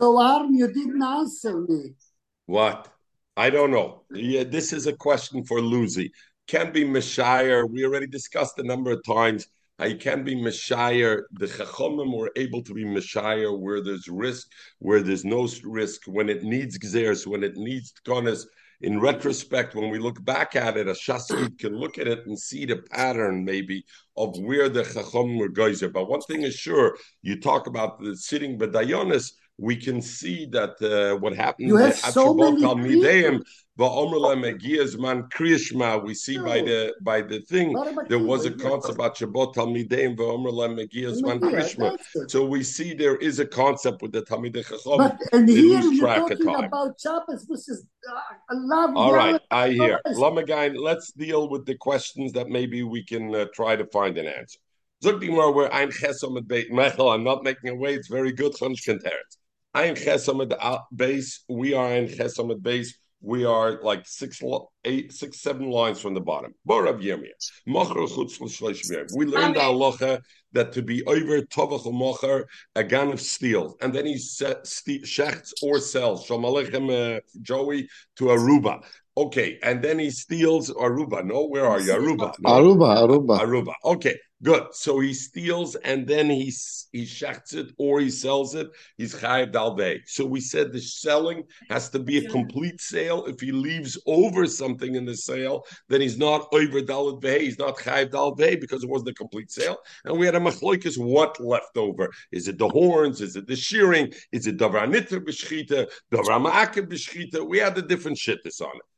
Aaron, you didn't answer me. What? I don't know. Yeah, this is a question for Lucy. Can be Meshire. We already discussed a number of times I can be Meshire. The Chachomim were able to be Meshire where there's risk, where there's no risk, when it needs Gzeres, when it needs Tkonis. In retrospect, when we look back at it, a Shasid can look at it and see the pattern maybe of where the Chachom were geyser. But one thing is sure, you talk about the sitting Badayonis, we can see that uh, what happened You have at so many Talmideim, man Kriyashma, we see by the by the thing, there was a concept about Shabbat Talmideim, man Krishma. So we see there is a concept with the Talmidei Chacham. But and here you're talking about Shabbos, which is uh, a love. All right, I hear. Lamagain, let's deal with the questions that maybe we can uh, try to find an answer. More where ein chesom at beit Mechel. I'm not making away. It's very good. Chonish Kenteret. Ein chesom at the base. We are in chesom at base. We are like six, lo- eight, six, seven lines from the bottom. Borav Yirmiyah. Mocher chutz l'shleish b'yom. We learned the halacha that to be over tovach mocher a gun of steel, and then he set ste- shechts or sells shamalechem uh, Joey to Aruba. Okay, and then he steals Aruba. No, where are you? Aruba. No. Aruba, Aruba. Aruba. Okay, good. So he steals and then he he shechts it or he sells it. He's chayav dalvei. So we said the selling has to be a complete sale. If he leaves over something in the sale, then he's not over dalit vei. He's not chayav dalvei because it wasn't a complete sale. And we had a machloikas what left over. Is it the horns? Is it the shearing? Is it davar nitra b'shchita? Davar ma'akev b'shchita? We had a different shittas on it.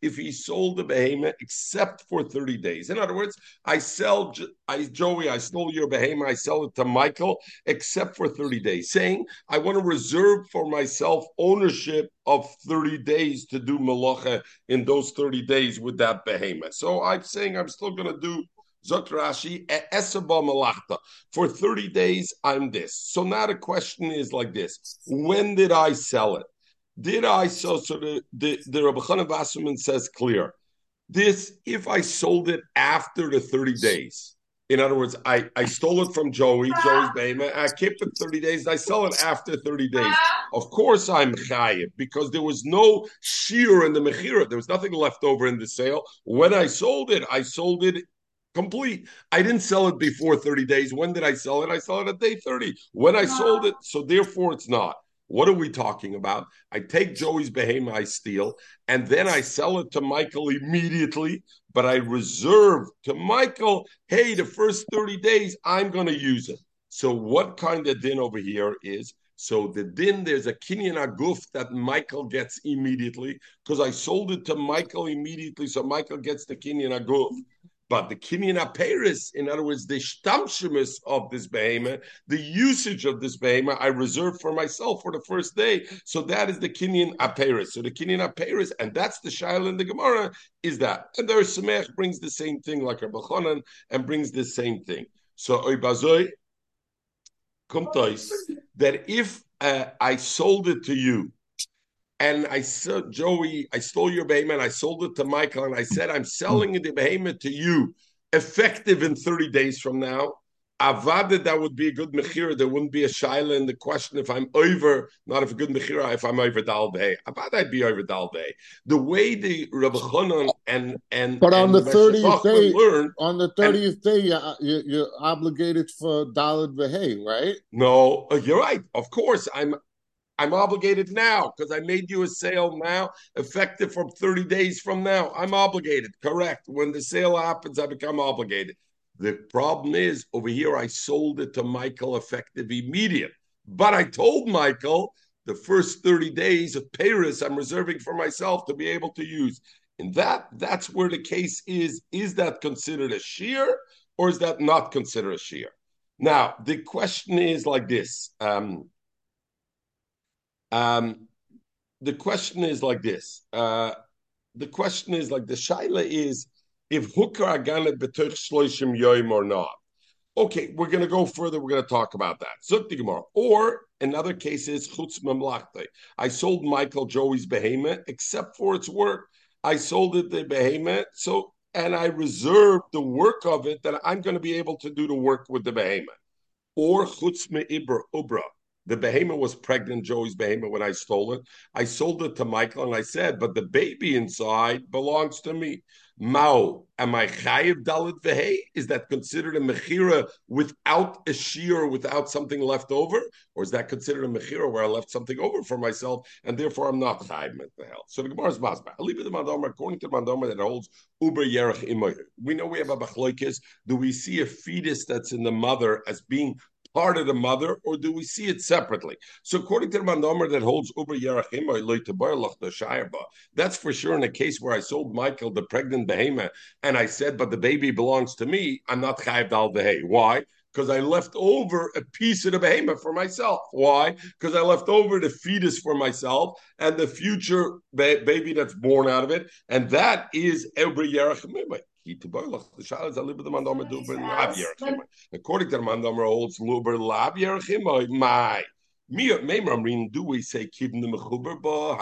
If he sold the behemoth except for 30 days. In other words, I sell, I, Joey, I stole your behemoth, I sell it to Michael, except for 30 days, saying, I want to reserve for myself ownership of 30 days to do malacha in those 30 days with that behemoth. So I'm saying I'm still going to do Zot Rashi, "E- Esaba Malachta. For 30 days, I'm this. So now the question is like this When did I sell it? Did I sell? So the, the, the Rabbi Chanan Wasserman says clear. This, if I sold it after the 30 days, in other words, I, I stole it from Joey, Joey's Behema, I kept it 30 days, I sell it after 30 days. Of course I'm chayiv, because there was no shear in the mechira. There was nothing left over in the sale. When I sold it, I sold it complete. I didn't sell it before 30 days. When did I sell it? I sell it at day 30. When I sold it, so therefore it's not. What are we talking about? I take Joey's behema, I steal, and then I sell it to Michael immediately, but I reserve to Michael, hey, the first 30 days, I'm going to use it. So what kind of din over here is? So the din, there's a kinyan aguf that Michael gets immediately because I sold it to Michael immediately, so Michael gets the kinyan aguf. But the kinyan aperis, in other words, the shtamshimus of this behemoth, the usage of this behemoth, I reserve for myself for the first day. So that is the kinyan aperis. So the kinyan aperis, and that's the shail in the Gemara, is that. And there Samech brings the same thing, like Rabbi Chonan, and brings the same thing. So oibazoi kumtois, that if uh, I sold it to you, and I said, Joey, I stole your behemoth, I sold it to Michael, and I said, I'm selling the behemoth to you, effective in 30 days from now. Avada, that would be a good mechira. There wouldn't be a shaila in the question if I'm over, not if a good mechira, if I'm over dalvei. Avada, I'd be over dalvei. The way the Rabbi Chanan and and But on and the 30th day- learn, On the 30th day, you're, you're, obligated for Dalit Vehe, right? No, uh, you're right. Of course, I'm I'm obligated now because I made you a sale now, effective from 30 days from now. I'm obligated. Correct. When the sale happens, I become obligated. The problem is over here, I sold it to Michael effective immediate. But I told Michael the first 30 days of Paris I'm reserving for myself to be able to use. And that that's where the case is. Is that considered a shear or is that not considered a shear? Now, the question is like this. Um, um, the question is like this. Uh, the question is like the shaila is if hooker agana betoch shloishim yoim or not. Okay, we're going to go further. We're going to talk about that. Zuk the Gemara. Or another case is chutz. I sold Michael Joey's behemoth except for its work. I sold it the behemoth, so and I reserved the work of it that I'm going to be able to do the work with the behemoth. or chutz me'ibra ubra. The behemoth was pregnant, Joey's behemoth, when I stole it. I sold it to Michael and I said, but the baby inside belongs to me. Mao, am I chayiv dalit vehe? Is that considered a mechira without a shear, without something left over, or is that considered a mechira where I left something over for myself and therefore I'm not chayiv the hell? So the Gemara is masba. I leave it to Mandoma according to the Mandoma that holds uber yerach imoyer. We know we have a bachloikis. Do we see a fetus that's in the mother as being part of the mother, or do we see it separately? So according to the Mandomer that holds Uber Yerachim that's for sure in a case where I sold Michael the pregnant behemoth and I said, but the baby belongs to me, I'm not chayiv behe. Why? Because I left over a piece of the behemoth for myself. Why? Because I left over the fetus for myself and the future ba- baby that's born out of it, and that is every yerachim. According to the Mandomer holds Luber Lab Yerachimoy, my. Me, do we say the mechuber ba?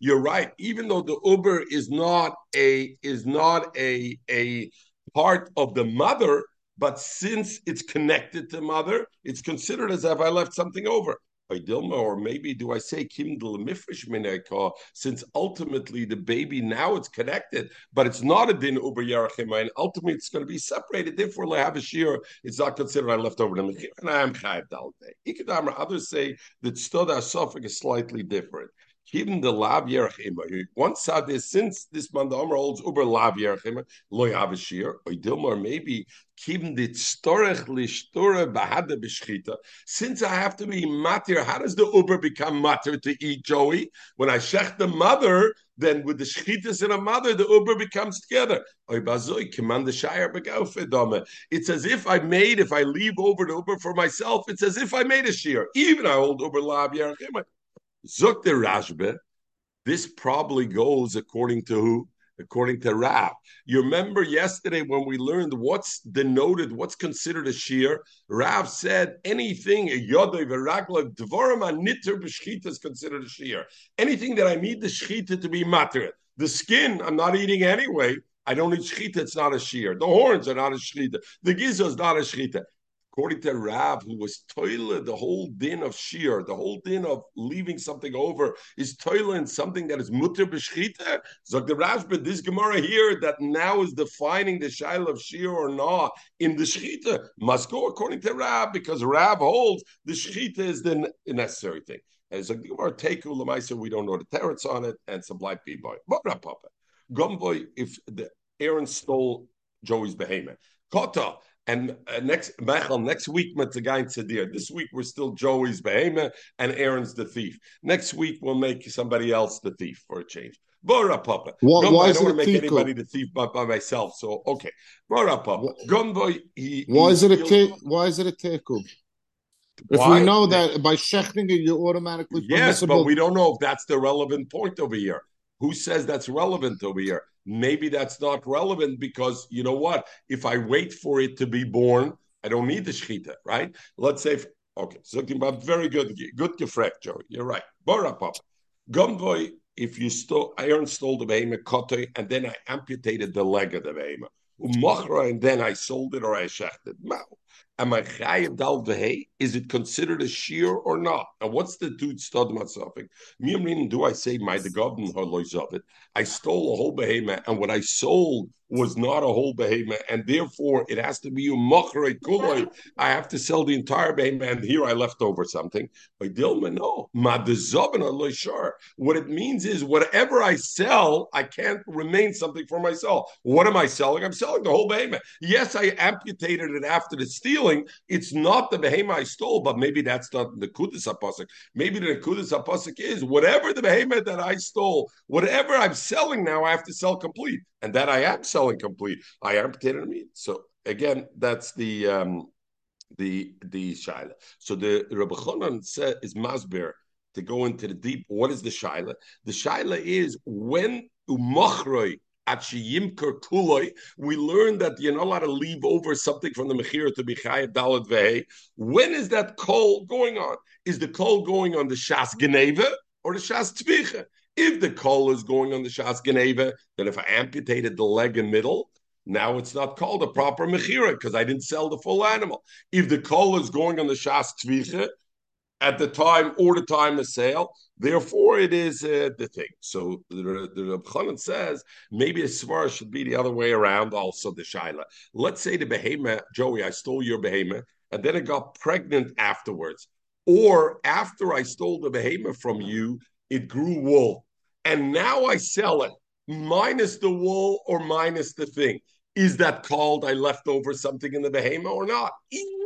You're right. Even though the uber is not a is not a a part of the mother, but since it's connected to mother, it's considered as if I left something over or maybe do I say kindle mifresh mineka, since ultimately the baby now it's connected, but it's not a din uber yarachim, and ultimately it's going to be separated. Therefore, shear, it's not considered I left over the mechir, and I am chayav dalde. Others say that stud suffering is slightly different. Even the lav yerachim. One side is since this man the holds uber lav yerachim lo yavashir or maybe keeping the storech lishtura bahada b'shchita. Since I have to be matir, how does the uber become matir to eat Joey? When I shech the mother, then with the shchitas in a mother, the uber becomes together. It's as if I made, if I leave over the uber for myself, it's as if I made a shear. Even I hold uber yerachim. Zuk the Rashbe, this probably goes according to who? According to Rav. You remember yesterday when we learned what's denoted, what's considered a shear? Rav said anything, a yodoi, veraglav, dvorama, nitter, b'shchita is considered a shear. Anything that I need the shchita to be matter. The skin, I'm not eating anyway. I don't need shchita, it's not a shear. The horns are not a shchita. The giza is not a shchita according to Rav, who was toilet, the whole din of shear, the whole din of leaving something over is toilet in something that is mutter b'shchita. So the Rav, but this Gemara here that now is defining the shail of shear or not in the shchita must go according to Rav because Rav holds the shchita is the necessary thing. And so Gemara take ulamaisa, we don't know the teretz on it, and some black people. But Papa, Gumboy, if the Aaron stole Joey's behemoth. Kota, and uh, next Mechel, next week Matzagai Tzadir. This week we're still Joey's Behema and Aaron's the thief. Next week we'll make somebody else the thief for a change. Bora Papa. Why, Gumbo, why I don't want to make anybody the thief but by myself. So okay. Bora Papa. He, Why he is it a feels- Why is it a teku? If Why? we know that by shechting it, you're automatically Yes, permissible. but we don't know if that's the relevant point over here. Who says that's relevant over here? Maybe that's not relevant because you know what? If I wait for it to be born, I don't need the shechita, right? Let's say, okay, so very good, good gefrekt, Joey. You're right. Bora papa, gumboy. If you stole, Aaron stole the behemoth, kote, and then I amputated the leg of the behemoth, umachra, and then I sold it or I shechted. Mao. Am I chayiv dal vehei? Is it considered a shear or not? And what's the dude stud matzafik? Mimrin, do I say my the government of it? I stole a whole behemoth, and what I sold was not a whole behemoth, and therefore it has to be a machre kuloi. I have to sell the entire behemoth, and here I left over something. By Dilma, no. What it means is whatever I sell, I can't remain something for myself. What am I selling? I'm selling the whole behemoth. Yes, I amputated it after the stealing. It's not the behemoth I stole, but maybe that's not the kudus apasik. Maybe the kudus apasik is whatever the behemoth that I stole, whatever I'm selling now, I have to sell complete, and that I am selling complete. I amputated meat. So again, that's the um, the the shaila. So the Rabbi Chonan said is masber to go into the deep. What is the shaila? The shaila is when umachroi. We learn that you're not allowed to leave over something from the mechira to be chayav dalad vehe. When is that call going on? Is the call going on the shas geneva or the shas tvicha? If the call is going on the shas geneva, then if I amputated the leg in middle, Now it's not called a proper mechira because I didn't sell the full animal. If the coal is going on the shas tvicha at the time or the time of sale, therefore it is uh, the thing. So the, the says maybe a svara should be the other way around. Also the shaila. Let's say the behemoth, Joey, I stole your behemoth, and then it got pregnant afterwards, or after I stole the behemoth from you, it grew wool, and now I sell it minus the wool or minus the thing. Is that called I left over something in the behemoth or not?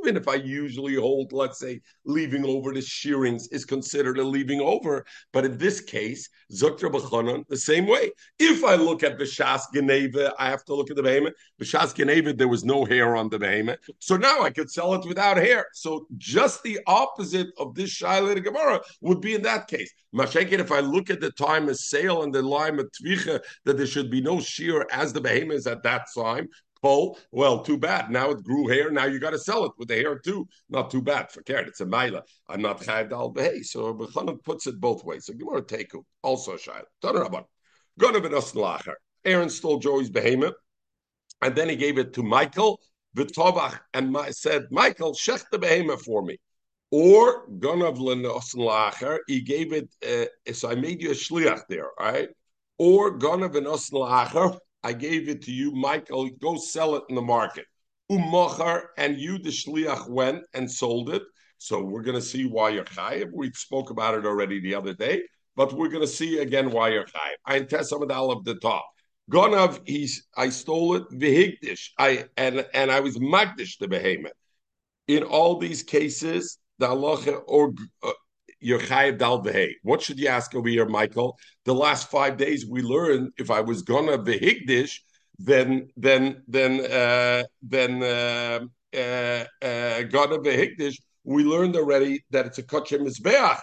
If I usually hold, let's say, leaving over the shearings is considered a leaving over. But in this case, Zuktra B'chanan, the same way. If I look at B'shas Geneva, I have to look at the behemoth. B'shas Geneva, there was no hair on the behemoth. So now I could sell it without hair. So just the opposite of this Shaila Gemara would be in that case. Mashenkin, if I look at the time of sale and the line of Tvicha, that there should be no shear as the behemoth is at that time Pole, well, too bad. Now it grew hair. Now you got to sell it with the hair too. Not too bad for carrot. It's a maila. I'm not chayv dal behay. So Bechanan puts it both ways. So Gemara Teku also shaila. Tanarabban. Gonna lacher. Aaron stole Joey's behemoth, and then he gave it to Michael Vitovach and my, said, Michael, shech the behemoth for me. Or Gonav lacher. He gave it. Uh, so I made you a shliach there, all right? Or Gonav lacher. I gave it to you, Michael. Go sell it in the market. Umachar and you, the shliach, went and sold it. So we're going to see why you're chayiv. We spoke about it already the other day, but we're going to see again why you're chayiv. I intend some of the of the top. Gonav, he's I stole it vihigdish. I and and I was magdish the behemoth. In all these cases, the halacha or uh, you're chayiv dal. What should you ask over here, Michael? The last five days we learned if I was gonna v'higdish, then then then uh, then uh, uh, uh, gonna v'higdish. We learned already that it's a kachem mizbeach.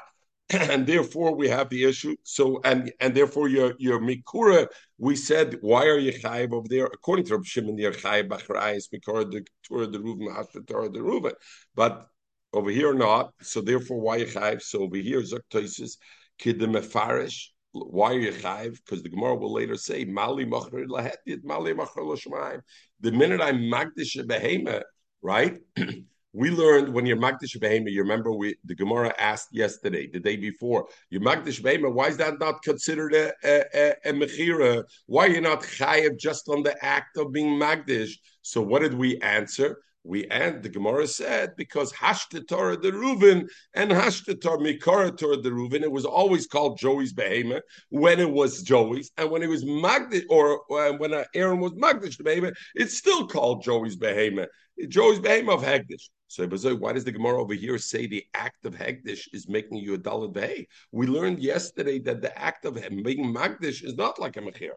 and therefore we have the issue. So and and therefore your your mikura, we said, why are you chayiv over there? According to Rav Shimon, you're chayiv b'charayis mikura the Torah the Reuven Torah the Reuven. But over here, not. So therefore, why you chayv? So over here, Zaktoisis, Kidim Mefarish. Why chayv? Because the Gemara will later say, Mali Machar Lahetit, Mali Machar Lashmaim. The minute I'm Magdish Behema, right? we learned when you're Magdish Behema, you remember we the Gemara asked yesterday, the day before, you're Magdish Behema, why is that not considered a, a, a, a Mechira? Why are you not chayiv just on the act of being Magdish? So what did we answer? We and the Gemara said because Hashta Torah the Reuven and Hashta Torah Mikara Torah the Reuven, it was always called Joey's behemoth when it was Joey's, and when it was Magdish or when Aaron was Magdish the behemoth, it's still called Joey's behemoth. Joey's behemoth of Hegdish. So, why does the Gemara over here say the act of Hegdish is making you a Dalit Behe? We learned yesterday that the act of being Magdish is not like a Mechir.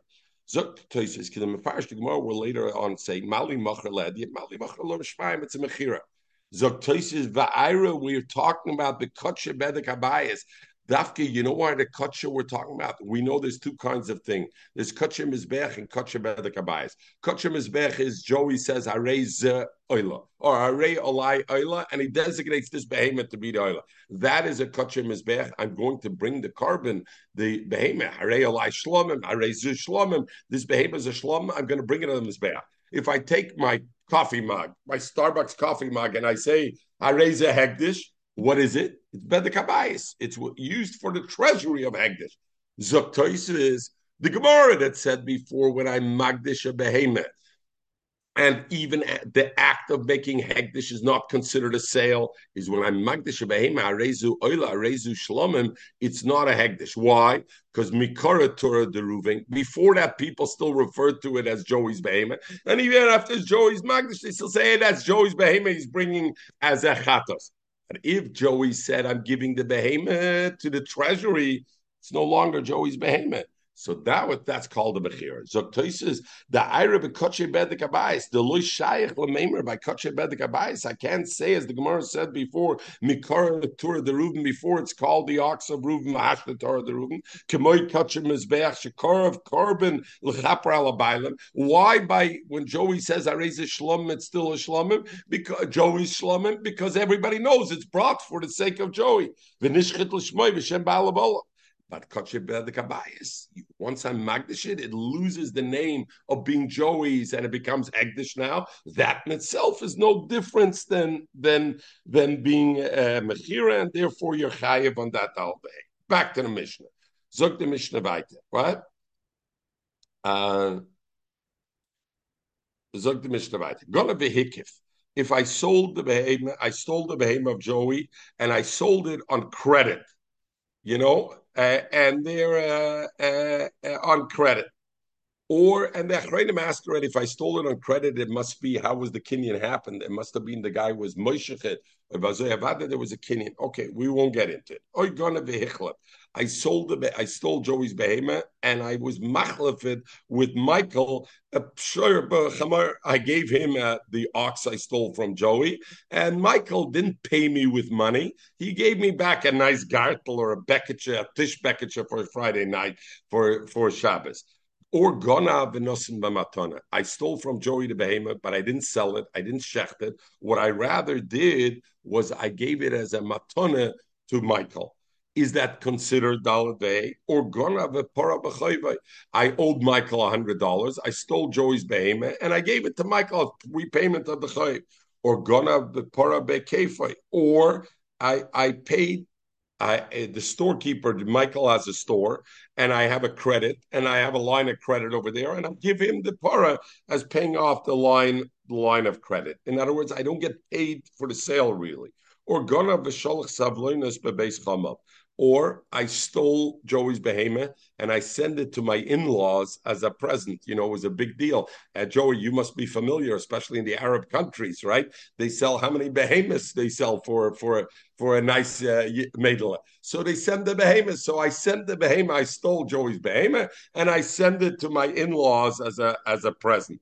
Zok Toises, because the Mefarish the Gemara will later on say Mali Macher Led, Mali Macher Lo Shmaim, it's a Mechira. Zok Toises Va'ira, we're talking about the Kutcha Bedek Abayas. Dafke, you know why the kutcha we're talking about? We know there's two kinds of thing. There's kutcha mizbech and kutcha bedek abayis. Kutcha mizbech is Joey says harei ze oila or harei olai oila, and he designates this behemoth to be the oila. That is a kutcha mizbech. I'm going to bring the carbon, the behemoth harei olai shlomim, harei ze shlomim. This behemoth is a shlom. I'm going to bring it on the mizbech. If I take my coffee mug, my Starbucks coffee mug, and I say harei ze hegdish what is it? It's bedekabayis. It's used for the treasury of Hagdish. Zoktois is the Gemara that said before when I magdish a behemoth. And even the act of making hegdish is not considered a sale. Is when I'm magdish a behemoth, arezu oila, arezu shlomim. It's not a hegdish. Why? Because mikara Torah deruving. Before that, people still referred to it as Joey's behemoth, and even after Joey's magdish, they still say hey, that's Joey's behemoth. He's bringing as a chatos. And if Joey said, I'm giving the behemoth to the treasury, it's no longer Joey's behemoth. So that what that's called a bechira. Zoktoises the ira bekotche bedek abayis the loy shayich lemeimer by kotche bedek abayis. I can't say as the Gemara said before mikara the Torah the Reuben before it's called the ox of Reuben the Torah the Reuben kemoy kotche mizbeach shekar of korban lechaper alabaylim. Why by when Joey says I raise a shlomim it's still a shlomim because Joey's shlomim because everybody knows it's brought for the sake of Joey. V'nishchit l'shmoy v'shem ba'alabola. But. Once I'm magdish it, it loses the name of being Joey's and it becomes egdish now. That in itself is no difference than than than being uh, mechira, and therefore you're chayiv on that albe. Back to the Mishnah. Zog the Mishnah weiter. What? Uh, Zog the Mishnah weiter. Gonna be hikif if I sold the behemoth, I stole the behemoth of Joey and I sold it on credit, you know, uh, and they're uh, on credit. Or and the Achrayim asked already if I stole it on credit, it must be how was the Kenyan happened? It must have been the guy was Moishechet. There was a Kenyan. Okay, we won't get into it. I sold the I stole Joey's behemoth and I was machlefed with Michael. I gave him uh, the ox I stole from Joey, and Michael didn't pay me with money. He gave me back a nice gartel or a beketcha, a tish beketcha for Friday night for for Shabbos or gona v'nosim b'matana. I stole from Joey the behemoth, but I didn't sell it. I didn't shecht it. What I rather did was I gave it as a matana to Michael. Is that considered daladei or gona v'para b'chayvay? I owed Michael hundred dollars. I stole Joey's behemoth and I gave it to Michael as repayment of the chayv. Or gona v'para b'kefay. Or I I paid I, the storekeeper, Michael has a store, and I have a credit, and I have a line of credit over there, and I'll give him the para as paying off the line, the line of credit. In other words, I don't get paid for the sale really. Or gonna v'sholach savloinas bebeis chamav or I stole Joey's behemoth and I send it to my in-laws as a present. You know, it was a big deal. Uh, Joey, you must be familiar, especially in the Arab countries, right? They sell how many behemoths they sell for for for a nice uh, medal. So they send the behemoth. So I send the behemoth. I stole Joey's behemoth and I send it to my in-laws as a as a present.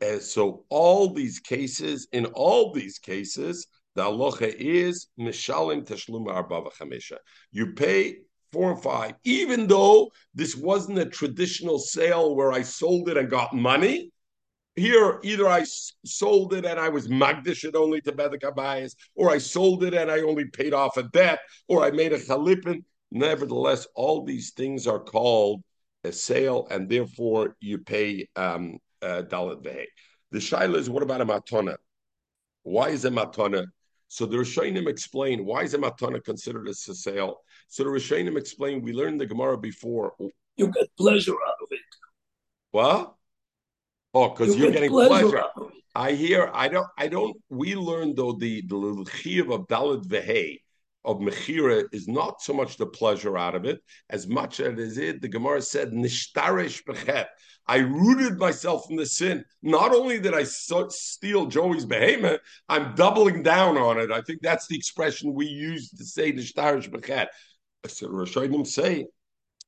Uh, so all these cases, in all these cases, the halacha is mishalim tashlum arba v'chamisha. You pay four and five, even though this wasn't a traditional sale where I sold it and got money. Here, either I sold it and I was magdish it only to Bedek Abayas, or I sold it and I only paid off a debt, or I made a chalipin. Nevertheless, all these things are called a sale, and therefore you pay um, uh, dalit The shaila is what about a matona? Why is a matona so the Rishonim explain why is a matana considered as a sale. So the Rishonim explain we learned the Gemara before. You get pleasure out of it. What? Oh, because you are getting pleasure. pleasure. I hear. I don't. I don't. We learned though the the chiv of Dalit Vehe of Mechira is not so much the pleasure out of it as much as it The Gemara said nishtarish bechet. I rooted myself in the sin. Not only did I so, steal Joey's behemoth, I'm doubling down on it. I think that's the expression we use to say nishtarish bechet. So Rishonim say,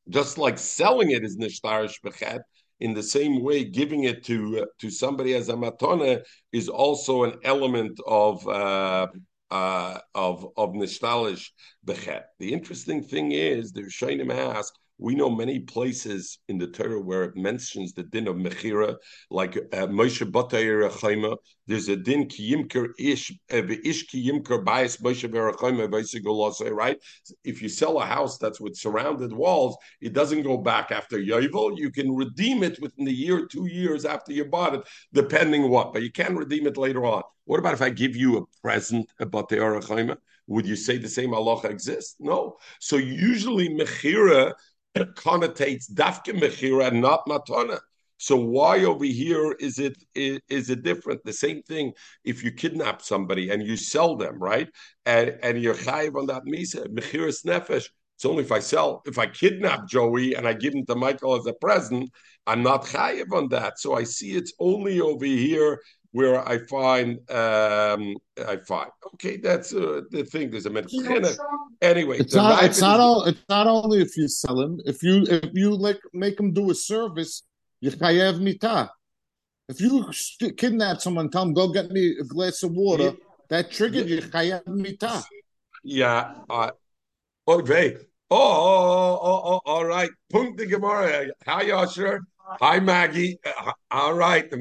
just like selling it is nishtarish bechet, in the same way, giving it to uh, to somebody as a matona is also an element of uh, uh, of of nishtalish bechet. The interesting thing is, the Rishonim ask, we know many places in the Torah where it mentions the din of Mechira, like uh, Moshe Batayir Chaima. There's a din kiyimker ish uh, ish kiyimker bias Moshe Berachayma right? If you sell a house that's with surrounded walls, it doesn't go back after Yovel. You can redeem it within the year, two years after you bought it, depending what, but you can redeem it later on. What about if I give you a present about the Arachayma? Would you say the same halacha exists? No. So usually Mechira connotates dafke mechira and not matana. So why over here is it is, it different? The same thing if you kidnap somebody and you sell them, right? And and you're chayiv on that misa mechiras nefesh. It's only if I sell. If I kidnap Joey and I give him to Michael as a present, I'm not chayiv on that. So I see it's only over here where I find um, I find okay, that's uh, the thing. There's a medicina. Anyway, it's not. It's not, all, it's not only if you sell him. If you if you like make him do a service, you chayev mita. If you kidnap someone, tell him go get me a glass of water. Yeah. That triggered yeah. you chayev mita. Yeah. Uh, oh, great. Oh, oh, oh, oh, all right. Punkt the Gemara. Hi, Yasher. Hi, Maggie. Uh, all right.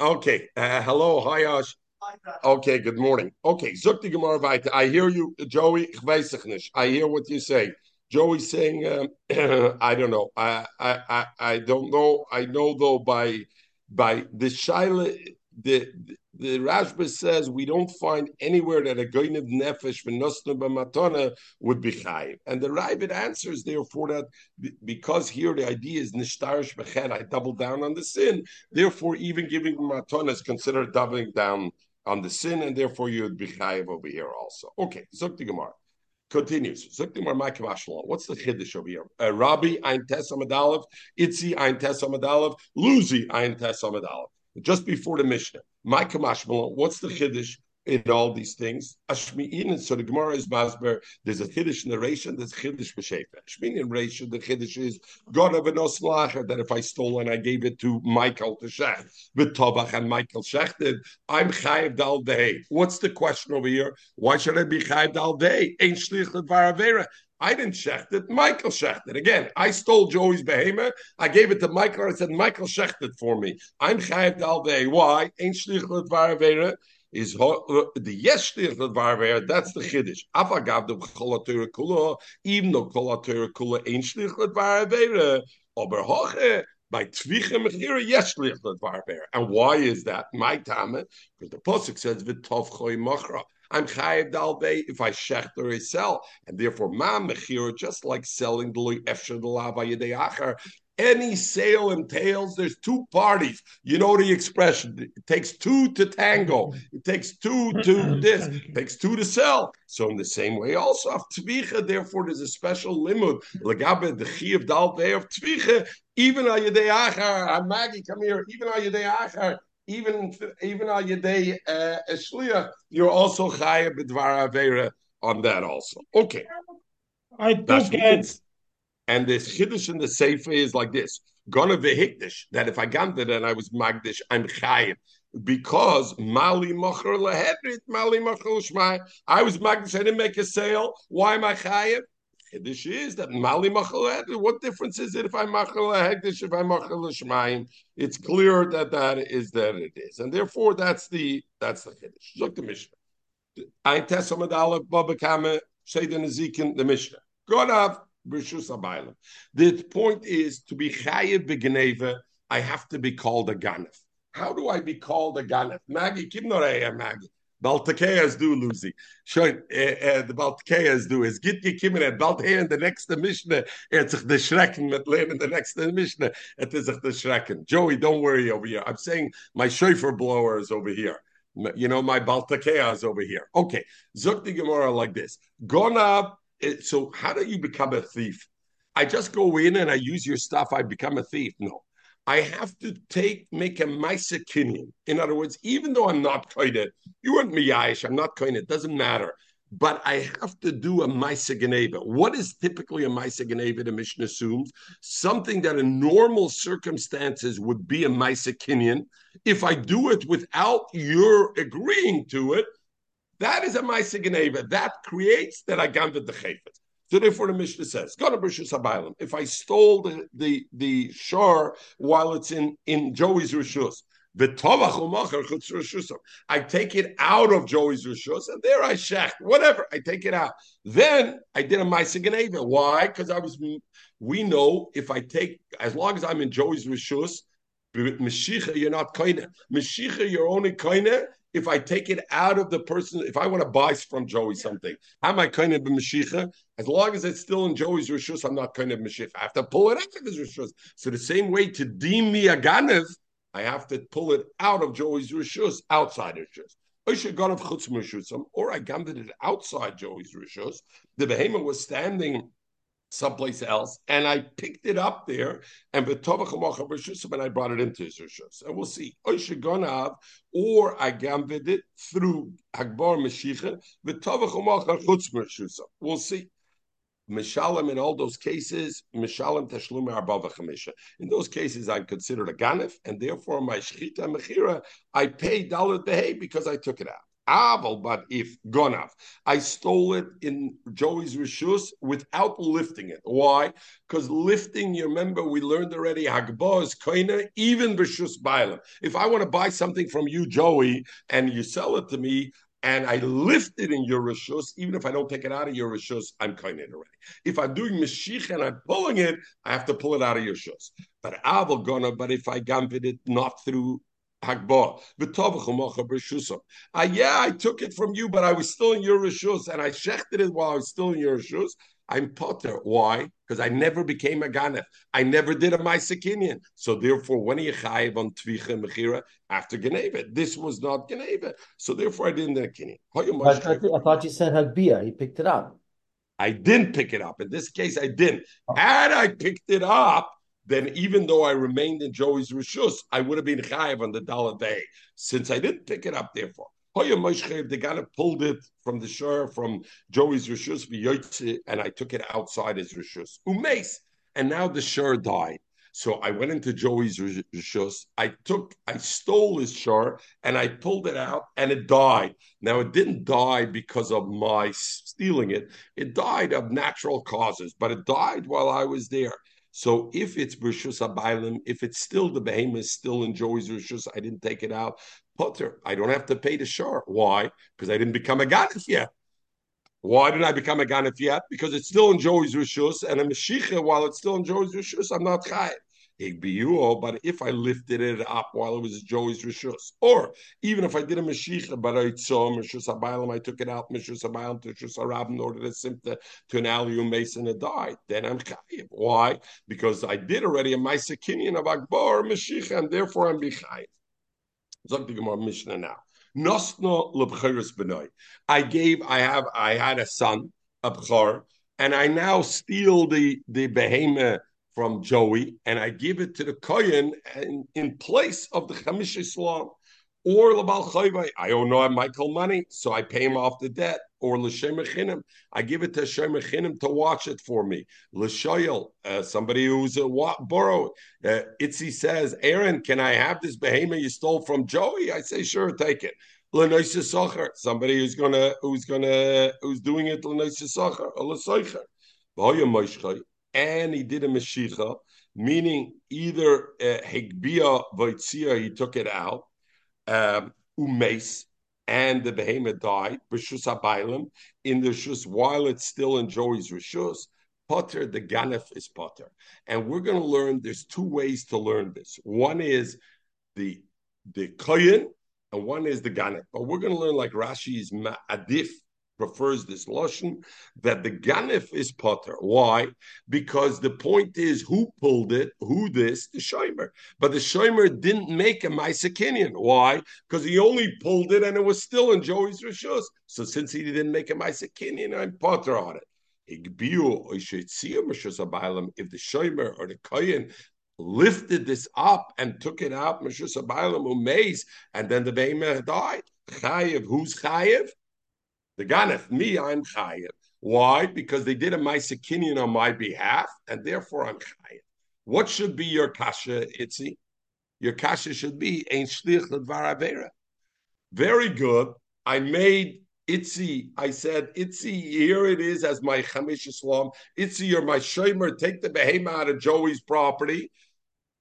Okay. Uh, hello. Hi, Ash. Okay. Good morning. Okay. Zukti Gemara I hear you, Joey. I hear what you say. Joey's saying, uh, I don't know. I, I I I don't know. I know though by by the shaila the the Rashba says we don't find anywhere that a goyniv nefesh v'nosnu b'matona would be chayiv. And the Ravid answers therefore that because here the idea is nishtarish b'ched, I double down on the sin. Therefore, even giving matona is considered doubling down on the sin, and therefore you would be chayiv over here also. Okay, Zuk the Gemara. Continues. What's the chiddush over here? Uh, Rabbi ein tes amadalev, Itzi ein tes amadalev, Luzi ein tes amadalev. Just before the Mishnah, my kamashmalon. What's the chiddush in all these things? Ashmi'in, so the Gemara is masber. There's a chiddush narration. There's chiddush b'shefa. Ashmi'in narration. The chiddush is God of an oslacher that if I stole and I gave it to Michael to shech, with Tovach and Michael shechted, I'm chayiv dal day. What's the question over here? Why should I be chayiv dal day? Ain't shlich varavera. I didn't shecht it. Michael shecht it. Again, I stole Joey's behemoth. I gave it to Michael. I said, Michael shecht it for me. I'm chayiv dal day. Why? Ain't shlich varavera is uh, the yes shlich That's the chiddush. Afagav the cholatura kula, even though cholatura kula ain't shlich varavera, aber hoche by tvicha mechira yes shlich And why is that? My time, because the pasuk says v'tov choy machra. I'm chayiv dalbe if I shecht or I sell, and therefore ma mechira just like selling the loy efsher the lava yedei achar any sale entails there's two parties. You know the expression. It takes two to tango. It takes two to mm-hmm. this. It takes two to sell. So in the same way, also of tvicha, therefore there's a special limud. Legabe the chi of dal of tvicha. Even al yedei achar, Maggie, come here. Even al yedei achar. Even even al yedei uh, you're also chayav b'dvar avera on that also. Okay. I think it's and the chiddush in the sefer is like this: gonna vehikdish that if I ganted and I was magdish, I'm chayiv because mali mocher lehedrit mali mocher. I was magdish. I didn't make a sale. Why am I chayiv? Chiddush is that mali lehedrit. What difference is it if I mocher lehedrish if I mocher l'shmai? It's clear that that is that it is, and therefore that's the that's the chiddush. Look the Mishnah. Ein tesamad aleph baba kame sheidan ezekin the Mishnah. God have the point is to be chayiv begneva, I have to be called a ganef. How do I be called a ganef? Maggie, kimnoreya Maggie. Baltakeyas do, Lucy. Show uh, uh, the Baltakeyas do is git gekimen at Baltakey in the next Mishnah. Er sich the schrecken mit in the next Mishnah. It is sich the schrecken. Joey, don't worry over here. I'm saying my shofar blower is over here. You know, my Baltakea is over here. Okay. Zuk the Gemara like this. Gona it, so how do you become a thief? I just go in and I use your stuff, I become a thief. No. I have to take make a Maisakinian. In other words, even though I'm not koined, you weren't miyash, I'm not koined, it doesn't matter. But I have to do a Maisa What is typically a Maisa the mission assumes? Something that in normal circumstances would be a Maisa If I do it without your agreeing to it, that is a Maisa Geneva. That creates that I gamved the chayfet. So therefore, the Mishnah says, If I stole the the, the shore while it's in in Joey's rishus, I take it out of Joey's rishus, and there I shech whatever. I take it out. Then I did a Geneva. Why? Because I was. We know if I take as long as I'm in Joey's rishus, Meshicha, you're not koine. Meshicha, you're only koine if I take it out of the person, if I want to buy from Joey something, how am I kind of Mashiach? As long as it's still in Joey's Rishus, I'm not kind of Mashiach. I have to pull it out of his Rishus. So the same way to deem me a Ganev, I have to pull it out of Joey's Rishus, outside Rishus. Or I gambled it outside Joey's Rishus. The behemoth was standing someplace else, and I picked it up there, and and I brought it into his rishus. And we'll see. Oishagonav, or I gamvid it through Hagbar Meshicha, We'll see. Mishalim in all those cases, Mishalim Tashlum Arbava Chamisha. In those cases, I'm considered a ganef, and therefore my Shchita Mechira, I pay Dalit Behe because I took it out. Aval, but if gonav, I stole it in Joey's rishus without lifting it. Why? Because lifting, you remember we learned already hagba is koina, even rishus bailam. If I want to buy something from you, Joey, and you sell it to me, and I lift it in your rishus, even if I don't take it out of your rishus, I'm kind of already. If I'm doing meshich and I'm pulling it, I have to pull it out of your shus. But Aval gonna, but if I gamvid it not through Uh, yeah, I took it from you, but I was still in your rishus, and I shechted it while I was still in your rishus. I'm potter. Why? Because I never became a ganef. I never did a ma'asekinian. So therefore, when you chayiv on tvicha mechira after geneva, this was not geneva. So therefore, I didn't do a kinyan. I, thought, I thought you said hagbia. He picked it up. I didn't pick it up. In this case, I didn't. Had I picked it up, then even though I remained in Joey's rishus, I would have been chayiv on the dollar day. Since I didn't pick it up, therefore. The guy pulled it from the shore from Joey's rishus and I took it outside his rishus. Umes, and now the shore died. So I went into Joey's rishus. I took, I stole his shore and I pulled it out, and it died. Now it didn't die because of my stealing it. It died of natural causes, but it died while I was there. So if it's Rishus Abailim, if it's still the behemoth still in Joey's Rishus, I didn't take it out, Potter, I don't have to pay the shore. Why? Because I didn't become a Ganif yet. Why didn't I become a Ganif yet? Because it still in Joey's Rishus, and a Meshicha, while it still in Joey's Rishus, I'm not Chayiv but if I lifted it up while it was Joey's Rishus, or even if I did a Mashiach, but I saw Mishus Abaylam, I took it out, Mishus Abaylam to Mishus Arab in order to simta to an Aliu Mason and died, then I'm Chayiv. Why? Because I did already a Maisakinian of Akbar, Mashiach, and therefore I'm Bichayiv. Zog the Gemara Mishnah now. Nosno lebcheres benoy. I gave, I have, I had a son, a bchor, and I now steal the the behemoth from Joey, and I give it to the Kohen in, in place of the Chamish Islam. Or Labal Chayvai, I don't know. I'm Michael money, so I pay him off the debt. Or L'Shem I give it to Shem to watch it for me. L'Shoyel, uh, somebody who's a wa- borrow. Uh, Itzi says, Aaron, can I have this behemoth you stole from Joey? I say, sure, take it. L'Noisa Socher, somebody who's gonna, who's gonna, who's doing it L'Noisa Socher, or L'Socher and he did a Meshicha, meaning either uh, Higbia Voitzia, he took it out, um, Umes, and the behemoth died, Rishus Abailim, in the Rishus, while it's still in Joey's Rishus, Potter, the Ganef is Potter. And we're going to learn, there's two ways to learn this. One is the the Koyin, and one is the Ganef. But we're going to learn like Rashi's Ma'adif, prefers this lotion that the ganif is potter. Why? Because the point is who pulled it, who this, the shomer. But the shomer didn't make a Maisakinian. Why? Because he only pulled it and it was still in Joey's rishus. So since he didn't make a Maisakinian, I'm potter on it. If the shomer or the kohen lifted this up and took it out, and then the behemoth died. Chayev, who's Chayev? The Ganef, me, I'm Chayiv. Why? Because they did a Maisakinian on my behalf, and therefore I'm Chayiv. What should be your kasha, Itzi? Your kasha should be Ein Shlich Ledvar. Very good. I made Itzi, I said, Itzi, here it is as my Chamish Islam. Itzi, you're my Shomer. Take the behemoth out of Joey's property.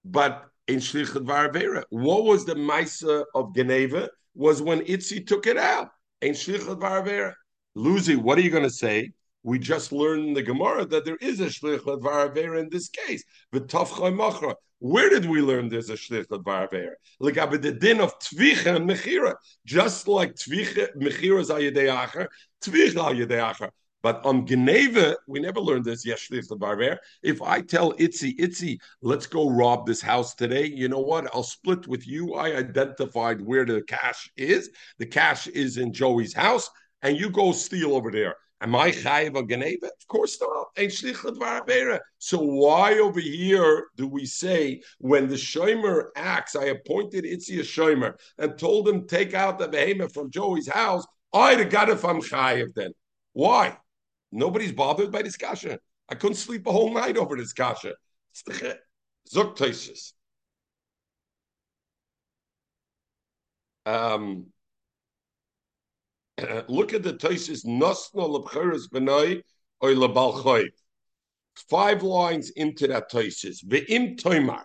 But in Shlich Avera, what was the Maisa of Geneva? Was when Itzi took it out. Luzi, what are you going to say? We just learned in the Gemara that there is a shlichut varavera in this case. machra. Where did we learn there's a shlichut varavera? Like the din of tvicha and mechira. Just like tvicha, mechira is ayadeacher, tvicha ayadeacher. But on Geneva, we never learned this. If I tell Itzi, Itzi, let's go rob this house today, you know what? I'll split with you. I identified where the cash is. The cash is in Joey's house, and you go steal over there. Am I chayiv a Geneva? Of course not. So why over here do we say when the shomer acts, I appointed Itzi a shomer and told him take out the behemoth from Joey's house? I'd have got if I'm chayiv then. Why? Nobody's bothered by this kasha. I couldn't sleep a whole night over this kasha. Zuk Um, look at the Taisis Nosno Lebcheres Benoi or Lebalchoy. Five lines into that Taisis. Ve'im Toimar.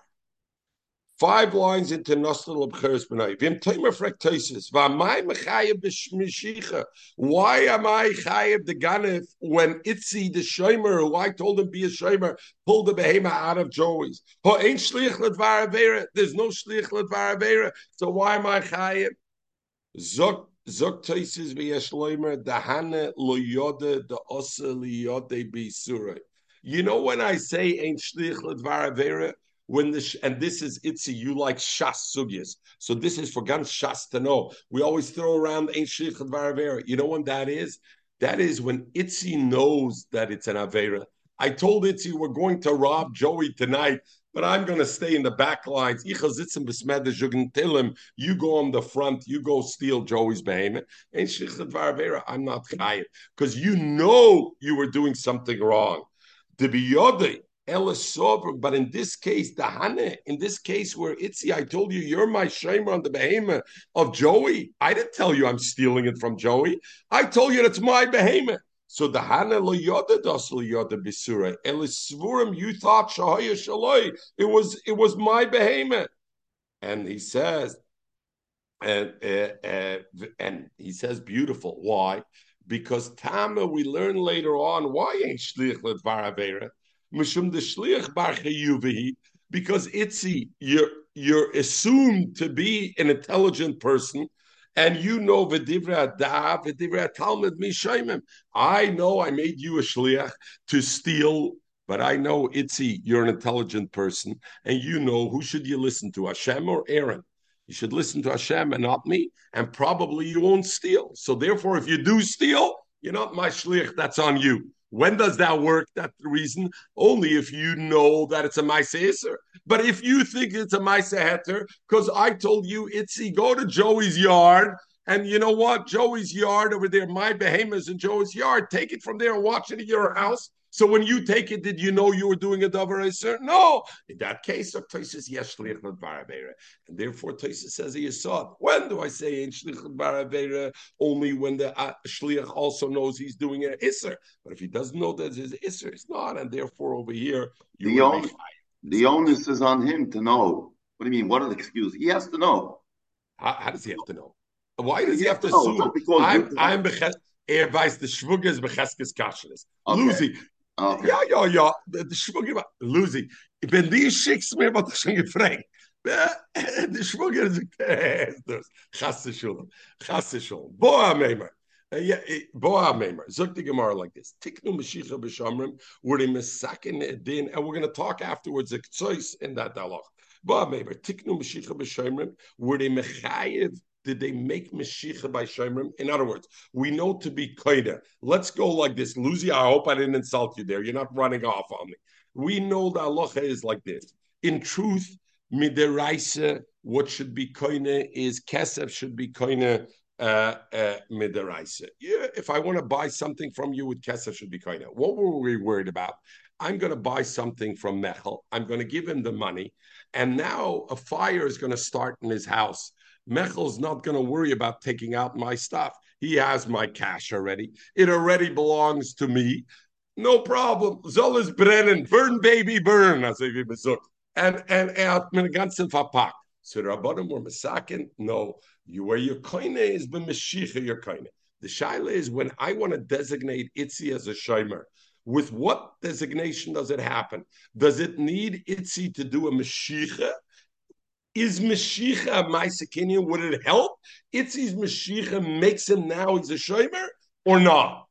Five lines into Nostal Abcheres Benai. Vim Tamer Frektosis. Vamai Mechayev B'Shmishicha. Why am I Chayev the ganif when Itzi the Shomer, who I told him be a Shomer, pulled the behema out of Joey's? Ho ain't Shlich Ledvar There's no Shlich Ledvar So why am I Chayev? Zok Zok Toises V'Yeshloimer Dahane Lo Yode the Osa Li Yode B'Surah. You know when I say ain't Shlich Ledvar when the and this is itzi, you like shas sugyas. So this is for gan shas to know. We always throw around shlichut varavera. You know when that is? That is when itzi knows that it's an avera. I told itzi we're going to rob Joey tonight, but I'm going to stay in the back lines. You go on the front. You go steal Joey's behemoth. I'm not chayiv because you know you were doing something wrong. To yodei but in this case, the Hane, in this case where Itzi, I told you, you're my shamer on the behemoth of Joey. I didn't tell you I'm stealing it from Joey. I told you it's my behemoth. So the Hana lo yoda das lo yoda bisura. Elisvurim, you thought shahaya shaloi. It was it was my behemoth. And he says, and uh, uh, and he says beautiful. Why? Because Tama, we learn later on why ain't shlich ledvar The Shliach because Itzi, you're you're assumed to be an intelligent person, and you know V'divra Da, V'divra Talmud Mishaimim. I know I made you a Shliach to steal, but I know Itzi, you're an intelligent person, and you know who should you listen to, Hashem or Aaron? You should listen to Hashem and not me, and probably you won't steal. So therefore, if you do steal, you're not my shliach. That's on you. When does that work? That's the reason. Only if you know that it's a Maisa But if you think it's a Maisa Heter, because I told you, Itzy, go to Joey's yard, and you know what? Joey's yard over there, my behemoths in Joey's yard, take it from there and watch it in your house. So when you take it, did you know you were doing a davar eser? No. In that case, Toises yes shliach baravera, and therefore Toises says he saw. When do I say in shliach baravera? Only when the uh, shliach also knows he's doing an iser. But if he doesn't know that it's iser, it's not, and therefore over here you the only, the onus is on him to know. What do you mean? What are the excuses? He has to know. How, how does he have to know? Why does he, have to assume? I'm, I'm, er weiß, the Schwuger ist Becheskes Kasheres. Okay. Lucy, Okay. Ja, ja, ja. De schwanger, Lucy, wenn die schickst mir, was ich schon gefragt. De schwanger ist das. Chasse schon. Chasse schon. Boa Meimer. Boa Meimer. Zog the Gemara like this. Tiknu Mashiach b'shamrim. We're in Mesakin din, and we're going to talk afterwards a choice in that dialogue. Boa Meimer. Tiknu Mashiach b'shamrim. We're in Mechayev did they make Meshicha by Shemrim? In other words, we know to be Kaida. Let's go like this. Lucy, I hope I didn't insult you there. You're not running off on me. We know the halacha is like this. In truth, midiraisa, what should be koine is kesef should be koine uh, uh, midiraisa. Yeah, if I want to buy something from you with kesef should be koine. What were we worried about? I'm going to buy something from Mechel. I'm going to give him the money, and now a fire is going to start in his house. Mechel's not going to worry about taking out my stuff. He has my cash already. It already belongs to me. No problem. Soll es brennen. Burn, baby, burn. Man And, and er hat mir ganzen verpackt. So the Rabbanim were masakin. No, you where your koine is b'meshicha your koine. The shaila is when I want to designate Itzi as a shomer. With what designation does it happen? Does it need Itzi to do a meshicha is Mashiach Maisakinia? Would it help? It's his Mashiach makes him now he's a shomer or not?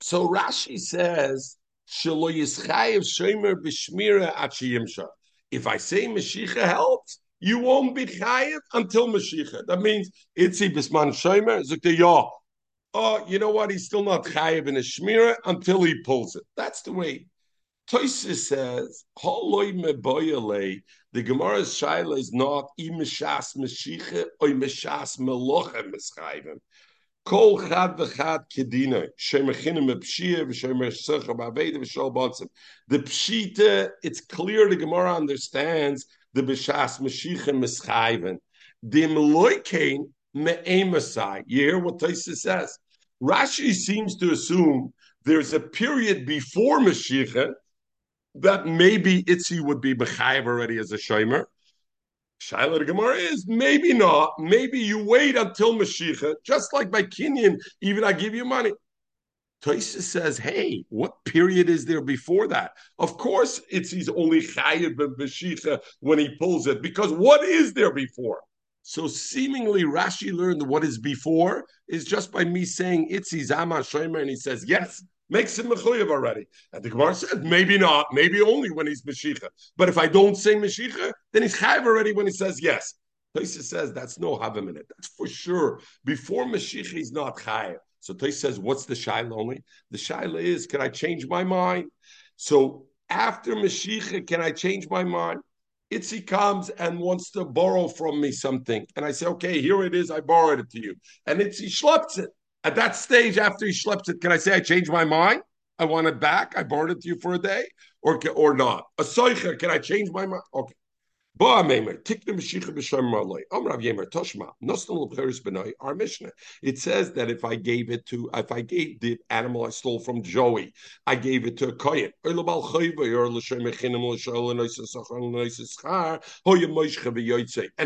So Rashi says, Shalo Yischayev Shomer B'Shmira Achiyimsha. If I say Mashiach helps, you won't be chayev until Mashiach. That means Itzi Bisman Shomer Zukte Ya. Oh, you know what? He's still not chayev in a shmira until he pulls it. That's the way. Toysis says. The Gemara's shaila is not imeshas meshicha or imeshas melocha meschayvim. Kol chad v'chad kedina shemechinim b'pshia v'shemesecha b'aveda v'shol bonsim. The pshita, it's clear the Gemara understands the b'shas meshicha meschayvim. The meloikein me'emasai. You hear what Taisa says? Rashi seems to assume there's a period before Mashiach that maybe Itzi would be Bechayev already as a Shomer. Shaila Gemara is maybe not. Maybe you wait until Mashiach, just like by Kenyan, even I give you money. Toysa says, hey, what period is there before that? Of course, it's he's only Chayiv and Mashiach when he pulls it, because what is there before? So seemingly Rashi learned what is before is just by me saying Itzi Zama Shomer, and he says, yes, makes him mechuyev already. And the Gemara said, maybe not, maybe only when he's Mashiach. But if I don't say Mashiach, then he's Chayiv already when he says yes. Toysa says that's no Havim in it. That's for sure. Before Mashiach, he's not Chayiv. So Toysa says, what's the Shaila only? The Shaila is, can I change my mind? So after Mashiach, can I change my mind? Itzi comes and wants to borrow from me something. And I say, okay, here it is. I borrowed it to you. And Itzi schleps it. At that stage, after he schleps it, can I say I changed my mind? I want it back. I borrowed it to you for a day, or or not. A soicher, can I change my mind? Okay. Our Mishnah. It says that if I gave it to, if I gave the animal I stole from Joey, I gave it to a kohen. And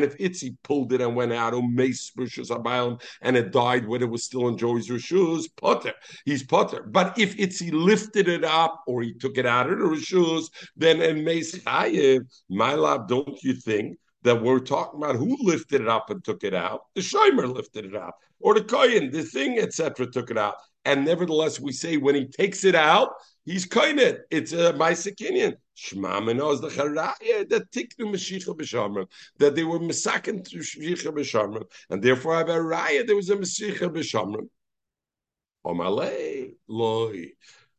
if Itzi pulled it and went out, oh, and it died when it was still in Joey's rishus, potter, he's potter. But if Itzi lifted it up or he took it out of the rishus, then in Meis Chayev, my love, don't you think that we're talking about who lifted it up and took it out? The Shomer lifted it out, or the Kohen, the thing, etc., took it out. And nevertheless, we say when he takes it out, he's koined. It's a Maisekinian. Shma knows the charaya that tiknu meshicha b'shamrim that they were misakin to meshicha and therefore I have a raya. There was a meshicha b'shamrim. Omalei loy.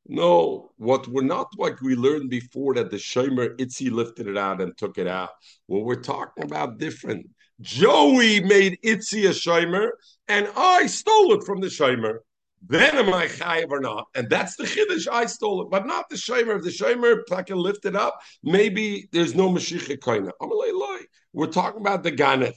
No, what we're not like we learned before that the Shomer Itzi lifted it out and took it out. What we're talking about different. Joey made Itzi a Shomer, and I stole it from the Shomer. Then am I chayiv or not? And that's the chiddush. I stole it, but not the shomer. If the shomer can lift it up, maybe there's no mashiach koina. We're talking about the ganef.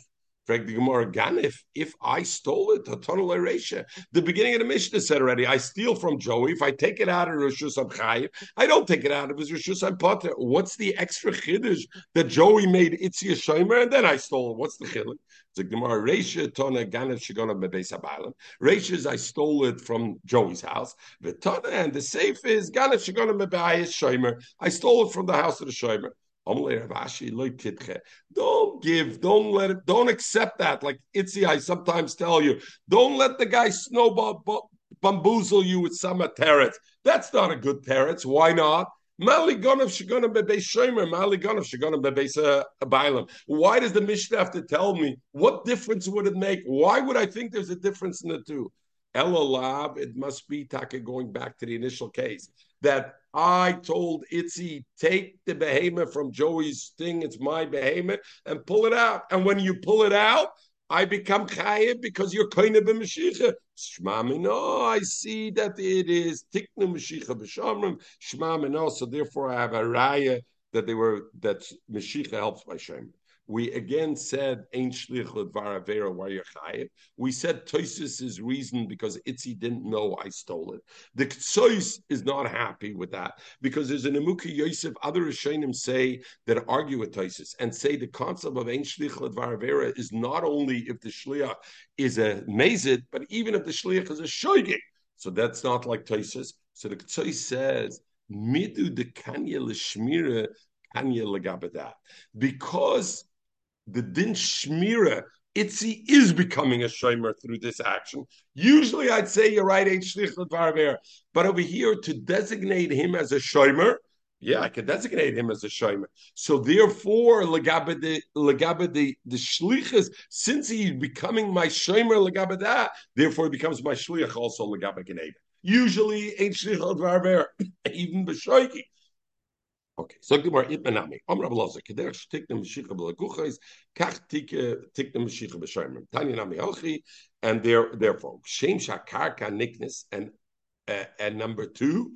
If I stole it, the beginning of the Mishnah said already, I steal from Joey. If I take it out of Rishus Chayiv, I don't take it out of his Rishus Potter. What's the extra chiddush that Joey made Itzi Shomer and then I stole it? What's the chiddush? The Gemara Reisha Tona Ganif Shigona Bebeis Abalim. Reisha is I stole it from Joey's house. The Tona and the safe is Ganif Shigona Bebeis Shomer. I stole it from the house of the Shomer. Don't give, don't let it, don't accept that. Like Itzi, I sometimes tell you, don't let the guy snowball bamboozle you with some teretz. That's not a good teretz. Why not? Why does the Mishnah have to tell me? What difference would it make? Why would I think there's a difference in the two? Elalab, it must be Taka going back to the initial case that I told Itzi, take the behemoth from Joey's thing, it's my behemoth, and pull it out. And when you pull it out, I become chayiv because you're kind of a Mashiach. Shma no, I see that it is tiknu Mashiach b'shamrim. Shma no, so therefore I have a raya that they were that Mashiach helps by Shem. We again said Ein Shlich Varavera Chayiv. We said Toisus is reason because Itzi didn't know I stole it. The Ktsois is not happy with that because there's an Emuki Yosef, other Rishonim say that argue with Toisus and say the concept of Ein Shlich Varavera is not only if the Shliach is a Mazid, but even if the Shliach is a Shoigig. So that's not like Toisus. So the Ktsois says, Midu de Kanya Lishmira Kanya Because the din shmira, Itzi is becoming a shomer through this action. Usually, I'd say you're right, but over here to designate him as a shomer, yeah, I can designate him as a shomer. So therefore, legabe the legabe the shlichus, since he's becoming my shomer legabe that, therefore he becomes my shlich also legabe geneva. Usually, ain't shlich even b'shoiki. Okay, so itmanami. Om Rav Lozer, kederch tikne mashicha b'laguchais, kach tikne mashicha b'sharmim. Tanya nami halchi, and there, therefore, shem shakarka niknis, and uh, and number two,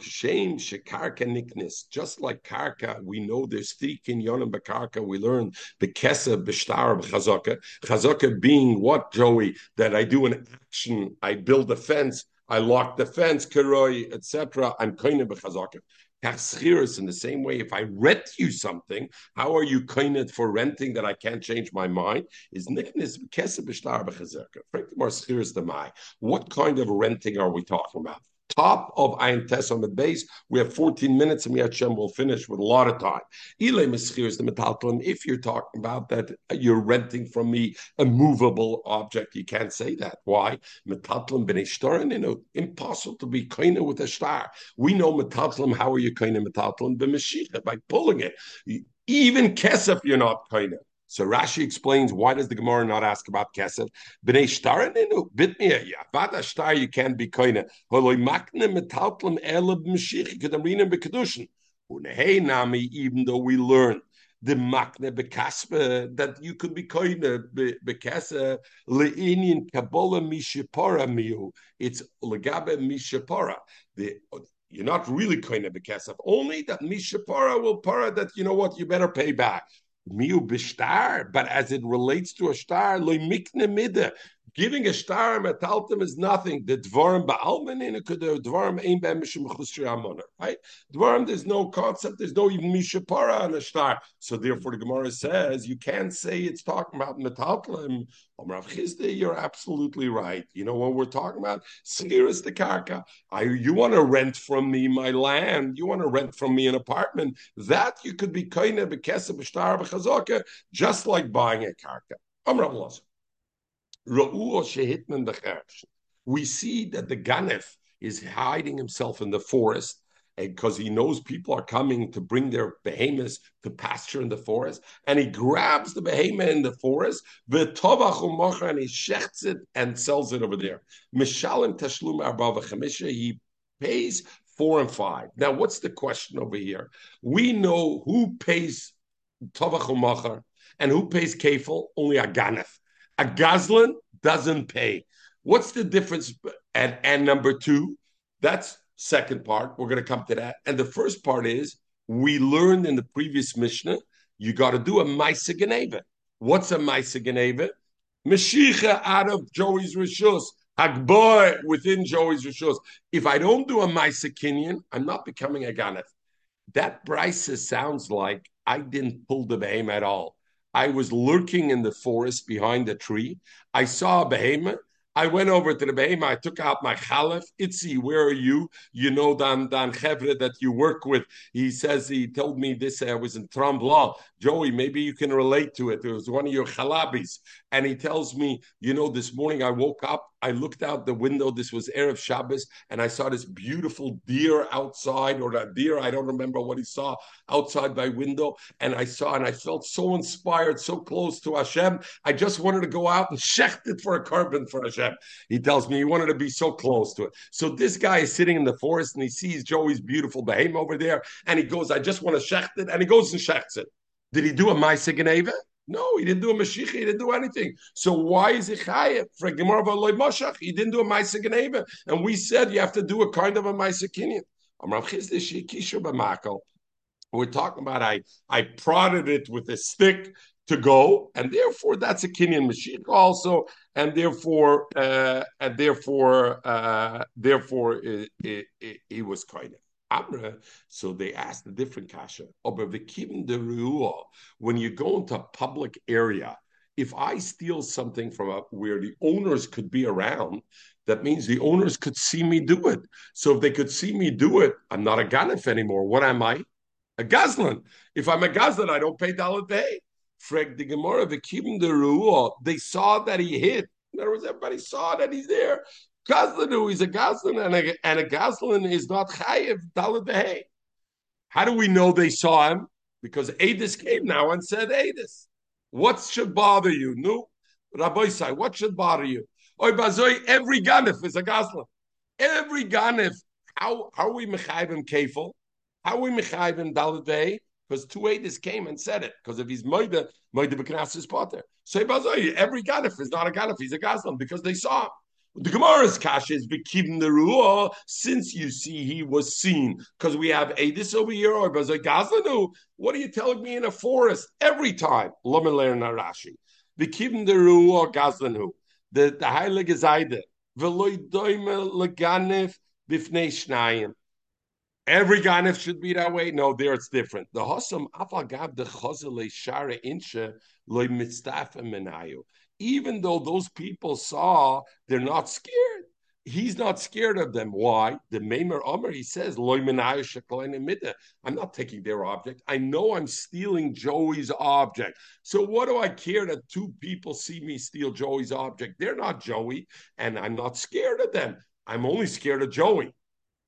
shem shakarka niknis. Just like karka, we know there's three kinyonim b'karka. We learn the kesa b'shtar b'chazaka. Chazaka being what, Joey? That I do an action, I build a fence, I lock the fence, karoi, etc. I'm kind of b'chazaka. Kachschiris, in the same way, if I rent you something, how are you kind for renting that I can't change my mind? Is nicknis kesef b'shtar b'chazerka. What kind of renting are we talking about? Top of Ayin on the base. We have 14 minutes and we Hashem will finish with a lot of time. Ile Meschir the metaltalum. If you're talking about that, you're renting from me a movable object. You can't say that. Why? Metaltalum b'nei shtarin, you know, impossible to be kind with a star. We know metaltalum. How are you of metaltalum? B'meshicha, by pulling it. Even kesef, you're not of. So Rashi explains why does the Gemara not ask about kesef? B'nei shtaraninu bitmia yavad shtar you can't be koine. Holoi makne metaltlem elab mshich kedamrinim bekadushin. Unehei nami even though we learn the makne bekaspe that you could be koine bekasa leinian kabola mishipora miu. It's legabe mishipora. The you're not really koine bekasef. Only that mishipora will para that you know what you better pay back miu bishtar, but as it relates to a star, loy mikne mide. Giving a star metaltim is nothing. The dvarim ba'almanin could the dvarim aim b'mishim chusri Right? Dvarim, there's no concept. There's no even mishapara on a star. So therefore, the Gemara says you can't say it's talking about metaltim. Um, Rav Chisda, you're absolutely right. You know what we're talking about? Skiris the karka. I, you want to rent from me my land. You want to rent from me an apartment. That you could be kaina b'kesa b'shtar b'chazaka, just like buying a karka. Amrav Lasso. We see that the Ganef is hiding himself in the forest because he knows people are coming to bring their behemoths to pasture in the forest, and he grabs the behemoth in the forest, and he shechts it and sells it over there. Mishalim tashlum babachemeshah, he pays four and five. Now, what's the question over here? We know who pays tovach and who pays kefil, only a ganef. A Gazlan doesn't pay. What's the difference? And, and number two, that's second part. We're going to come to that. And the first part is we learned in the previous Mishnah, you got to do a Maisa Geneva. What's a Maisa Geneva? Mashiach out of Joey's Rishus. Hagboy within Joey's Rishus. If I don't do a Maisa Kinyan, I'm not becoming a Ganef. That Brisa sounds like I didn't pull the behem at all. I was lurking in the forest behind a tree. I saw a behemoth. I went over to the behemoth. I took out my chalif. Itzi, where are you? You know Dan Dan Chevre that you work with. He says he told me this. I was in Tremblant. Joey, maybe you can relate to it. It was one of your chalabis, and he tells me, you know, this morning I woke up I looked out the window. This was Erev Shabbos, and I saw this beautiful deer outside, or a deer, I don't remember what he saw outside my window. And I saw, and I felt so inspired, so close to Hashem. I just wanted to go out and shecht it for a carbon for Hashem. He tells me he wanted to be so close to it. So this guy is sitting in the forest and he sees Joey's beautiful behemoth over there, and he goes, I just want to shecht it, and he goes and shechts it. Did he do a Geneva? No, he didn't do a Mashiach. He didn't do anything. So why is he chayev? For Gemara Loy Moshach, he didn't do a Maisa Geneva. And we said you have to do a kind of a Maisa Kinyan. We're talking about I I prodded it with a stick to go, and therefore that's a Kinyan Mashiach also, and therefore uh, and therefore uh, therefore it, it was kind of. Amra. So they asked a different kasha. Oh, when you go into a public area, if I steal something from a, where the owners could be around, that means the owners could see me do it. So if they could see me do it, I'm not a ganef anymore. What am I? A gazlan. If I'm a gazlan, I don't pay dalit pay. Freg the Gemara, the They saw that he hit. In other words, everybody saw that he's there. Gazlanu is a Gazlan, and a, and a Gazlan is not Chayiv Dalad How do we know they saw him? Because Adis came now and said, Adis, what should bother you? No, Rabbi what should bother you? Oy Bazoi, every Ganif is a Gazlan. Every Ganif, how, how are we Mechayim Kefil? How are we Mechayim Dalad because two Adis came and said it. Because if he's Moida, Moida Beknas is Potter. So every Ganif is not a Ganif, he's a Gazlan because they saw him. The Gemara's kasha is bekibim the ruah, since you see he was seen, because we have Adis over here, or Gazlanu. What are you telling me in a forest every time? Lomeler Narashi. Bekibim the ruah Gazlanu. The the heilige Seide. Veloy doime leganef bifnei shnayim. Every ganef should be that way. No, there it's different. The hosam afagav the chazale shara incha loy mitzdafa menayu. Even though those people saw, they're not scared. He's not scared of them. Why? The Maimer Omer, he says, I'm not taking their object. I know I'm stealing Joey's object. So what do I care that two people see me steal Joey's object? They're not Joey, and I'm not scared of them. I'm only scared of Joey.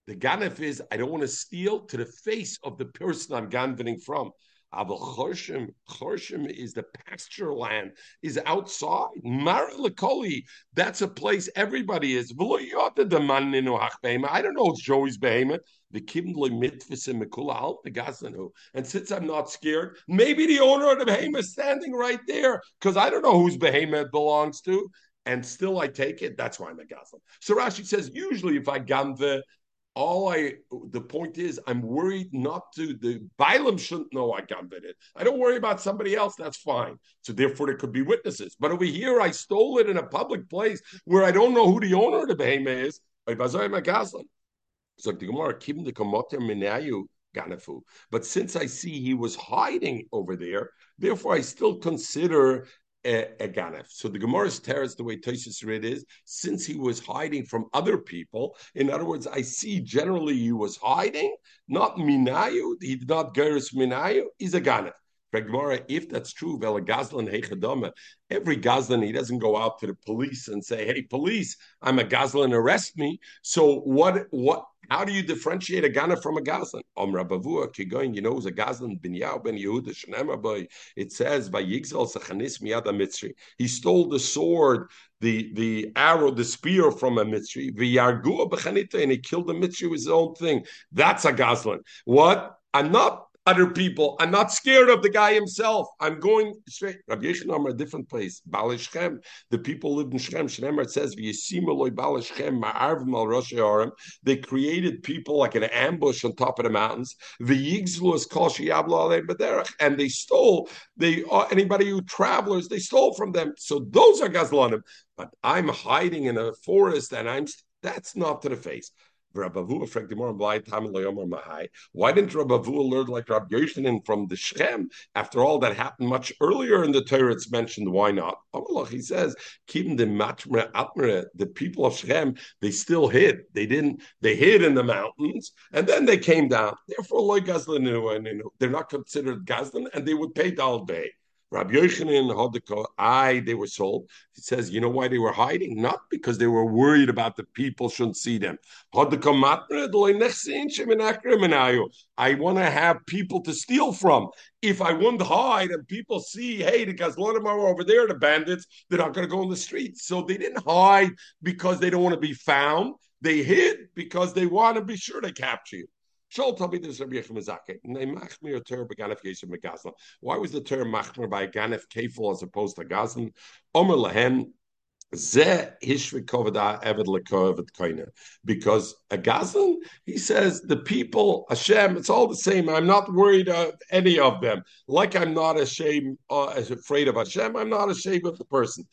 The ganef is I don't want to steal to the face of the person I'm ganvening from. Aval chorshim, chorshim is the pasture land, is outside. Marilakoli, that's a place everybody is. I don't know it's Joey's behemoth. The kimdle mitfisim mekula the gazanu. And since I'm not scared, maybe the owner of the behemoth is standing right there because I don't know whose behemoth belongs to. And still, I take it. That's why I'm a gazlan. So Rashi says, usually, if I gamve, all I the point is I'm worried not to the Bailam shouldn't know I got it. I don't worry about somebody else, that's fine. So therefore there could be witnesses. But over here I stole it in a public place where I don't know who the owner of the behemoth is. So the Gemara, Kim the Kamoter Minayu Ganafu. But since I see he was hiding over there, therefore I still consider a, ganef. So the Gemara's teres, the way Tosis read is, since he was hiding from other people, in other words, I see generally he was hiding, not minayu, he did not gerus minayu, he's a ganef. Gemara, if that's true, every Gazlan, he doesn't go out to the police and say, Hey, police, I'm a Gazlan, arrest me. So what what how do you differentiate a Ghana from a Gazlan? Om Rabavua, Kigoin, you know, who's a Gazlan, Ben Yah, Ben Yehuda, Shnema boy. It says, by Yigzal Sachanis Miyada Mitzri. He stole the sword, the, the arrow, the spear from a Mitzri, V'yargua B'chanita, and he killed the Mitzri with his own thing. That's a Gazlan. What? I'm not other people. I'm not scared of the guy himself. I'm going straight. Rabbi Yeshua a different place. Balishchem. The people lived in Shem. Shnemer it says Rosh They created people like an ambush on top of the mountains. And they stole. They uh, anybody who travelers they stole from them. So those are gazlanim. But I'm hiding in a forest, and I'm that's not to the face. Why didn't Rabavua learn like Rab Yershanin from the Shem? After all, that happened much earlier in the Torah. It's mentioned. Why not? He says, keeping the matmre atmre, the people of Shem, they still hid. They didn't. They hid in the mountains, and then they came down. Therefore, like Gazlan, they're not considered Gazlan, and they would pay Dal Bay. Rabbi Yochanan Hodiko, I, they were sold. He says, you know why they were hiding? Not because they were worried about the people shouldn't see them. I want to have people to steal from. If I wouldn't hide and people see, hey, the Gazlanim are over there, the bandits, they're not going to go in the streets. So they didn't hide because they don't want to be found. They hid because they want to be sure they capture you. Shol Rabbi Yechim Mizake. Machmir Tur beganef. Why was the term Machmir by Ganef Kefil as opposed to Gazlan? Omer Lahen because a Gazlan, he says, the people, Hashem, it's all the same. I'm not worried of any of them. Like I'm not ashamed, uh, afraid of Hashem, I'm not ashamed of the person.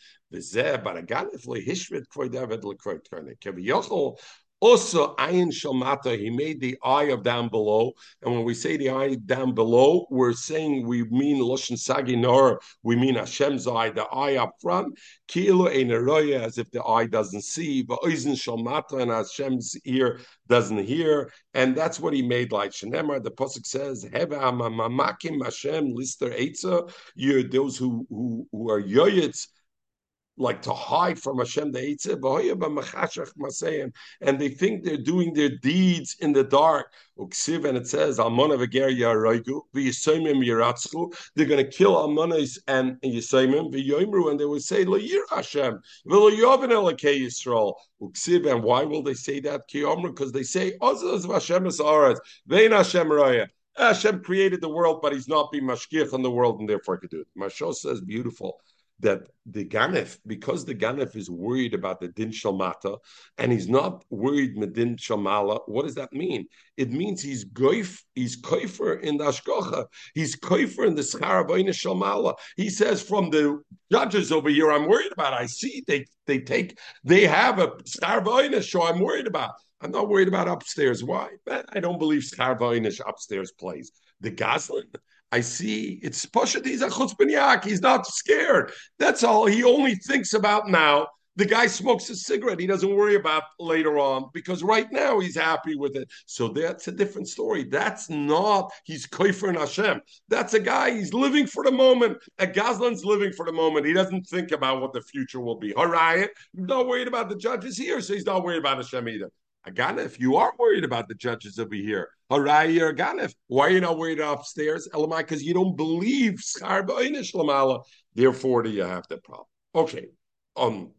Also, ayin shalmata, he made the eye of down below. And when we say the eye down below, we're saying we mean Loshen Saginor, we mean Hashem's eye, the eye up front. Kilo Eineroya, as if the eye doesn't see, but Oizen shalmata, and Hashem's ear doesn't hear. And that's what he made like Shenemar. The Pasuk says, Heva amamakim Hashem lister eitza. You're those who, who, who are yoyits like to hide from Hashem and they think they're doing their deeds in the dark. And it says, They're going to kill Almanis and Yisaimim, and they will say. And why will they say that? Because they say, Hashem created the world, but he's not being mashkiach on the world, and therefore I could do it. Mashal says, beautiful that the Ganef, because the Ganef is worried about the Din Shalmata and he's not worried with Din Shalmala, what does that mean? It means he's goif, he's koifer in the Ashkocha, he's koifer in the Scharabayna Shalmala. He says from the judges over here, I'm worried about. I see they they take they have a Scharabayna show I'm worried about. I'm not worried about upstairs. Why? I don't believe Schar upstairs plays. The Gazlan, I see it's Pashat. He's a. He's not scared. That's all. He only thinks about now. The guy smokes a cigarette. He doesn't worry about later on because right now he's happy with it. So that's a different story. That's not he's koifer Hashem. That's a guy. He's living for the moment. A Gazlan's living for the moment. He doesn't think about what the future will be. Harayat, not worried about the judges here, so he's not worried about Hashem either. Aganif, you are worried about the judges over here. Harai Aganif. Why are you not worried upstairs? Elamai, because you don't believe Schar Lamala. Therefore, do you have that problem? Okay. Um,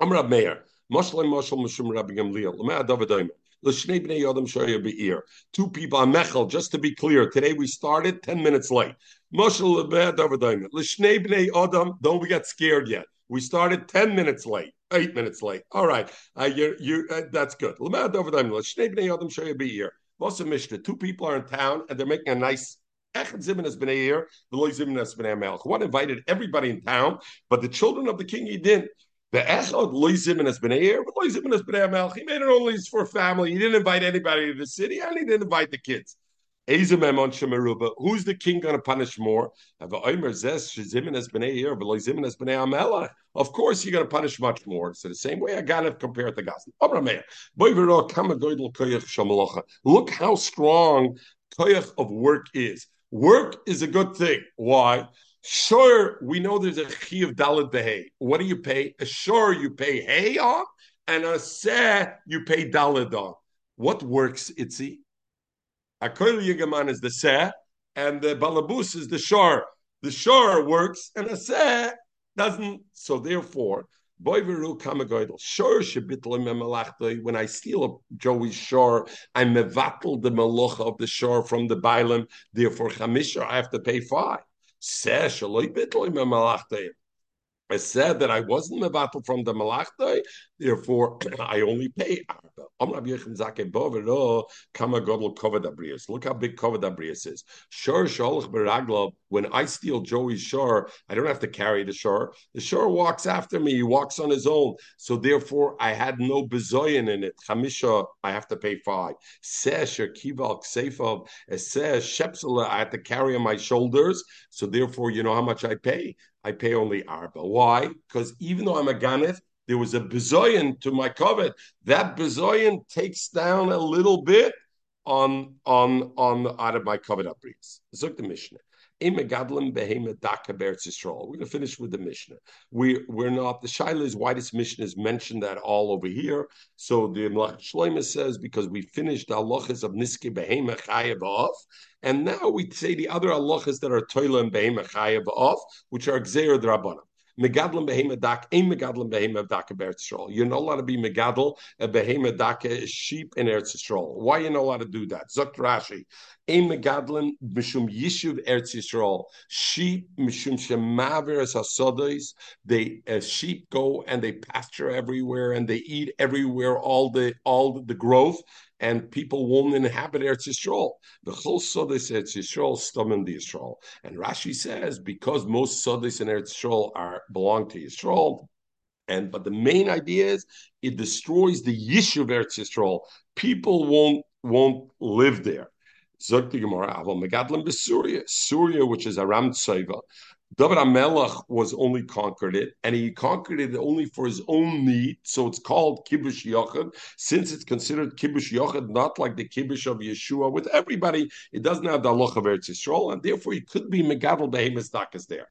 I'm Rab Meir. Moshe Moshe Mishum Rabbi Gamliel. Lama Davidoim. L'shnei bnei yodam shoya be'ir. Two people on Mechel. Just to be clear, today we started ten minutes late. Moshe Lama Davidoim. L'shnei bnei yodam. Don't we get scared yet. We started ten minutes late eight minutes late. All right, uh, you you uh, that's good. Most of Mishnah, two people are in town and they're making a nice. One invited everybody in town, but the children of the king he didn't. The echad loizim has been here, but has been He made it only for family. He didn't invite anybody to the city, and he didn't invite the kids. Who's the king going to punish more? Of course, you're going to punish much more. So the same way I got it compared to Gaza. Look how strong koyach of work is. Work is a good thing. Why? Sure, we know there's a chi of dalit behay. What do you pay? A sure you pay hay on, and a se you pay dalit on. What works, Itzi? Akoil Yigaman is the seh, and the balabus is the shor. The shor works, and a seh doesn't. So therefore, Boiveru kamagoidel shor shebitl When I steal a Joey's shor, I mevatel the melocha of the shor from the bailim. Therefore, chamisha I have to pay five. Seh shaloi bitl I said that I wasn't mevatel from the malachtai, therefore I only pay. Look how big Kovad Abrius is. Shor Beraglo, when I steal Joey's shore, I don't have to carry the shore. The shore walks after me, he walks on his own. So therefore, I had no bezoyan in it. Chamisha, I have to pay five. Sesh or Kival Ksefov, Shepsela, I have to carry on my shoulders. So therefore, you know how much I pay? I pay only arba. Why? Because even though I'm a ganith, there was a bezoyan to my covet. That bezoyan takes down a little bit on on on out of my covet upbreeds. Zuk the Mishnah. We're going to finish with the Mishnah. We we're not the Shaila is why this Mishnah is mentioned that all over here. So the Mlach Shloima says because we finished the halachas of Niske Behema Chayev off, and now we say the other halachas that are Toila and Behema Chayev off, which are Gzeir Drabana. Megadlim behema dak, ein megadlim behema dak Eretz Yisrael. You're not allowed to be megadl a behema dak sheep in Eretz Yisrael. Why are you not allowed to do that? Zok Rashi. Ein megadlim mishum yishuv Eretz Yisrael. Sheep mishum shemaver as hasodos. They uh, sheep go and they pasture everywhere and they eat everywhere all the all the growth and people won't inhabit Eretz Yisrael. The whole Sodis Eretz Yisrael stomach the Yisrael. And Rashi says because most Sodis in Eretz Yisrael are belong to Yisrael, and but the main idea is it destroys the Yishuv Eretz Yisrael. People won't won't live there. Zok the Gemara, Megadlim Besuria, Surya, which is Aram Tsaiva. David Amelach was only conquered it, and he conquered it only for his own need. So it's called Kibush Yochad, since it's considered Kibush Yochad, not like the Kibush of Yeshua. With everybody, it doesn't have the Allah of Eretz Yisrael, and therefore it could be Megadol Behemoth Dakas there.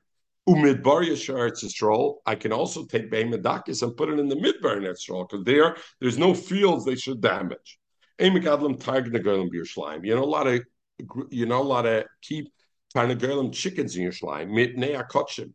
Umidbar Eretz Yisrael, I can also take Behemoth Dakas and put it in the Midbar in Yisrael, because there, there's no fields they should damage. You know, a lot of you know a lot of keep them chickens in your slime,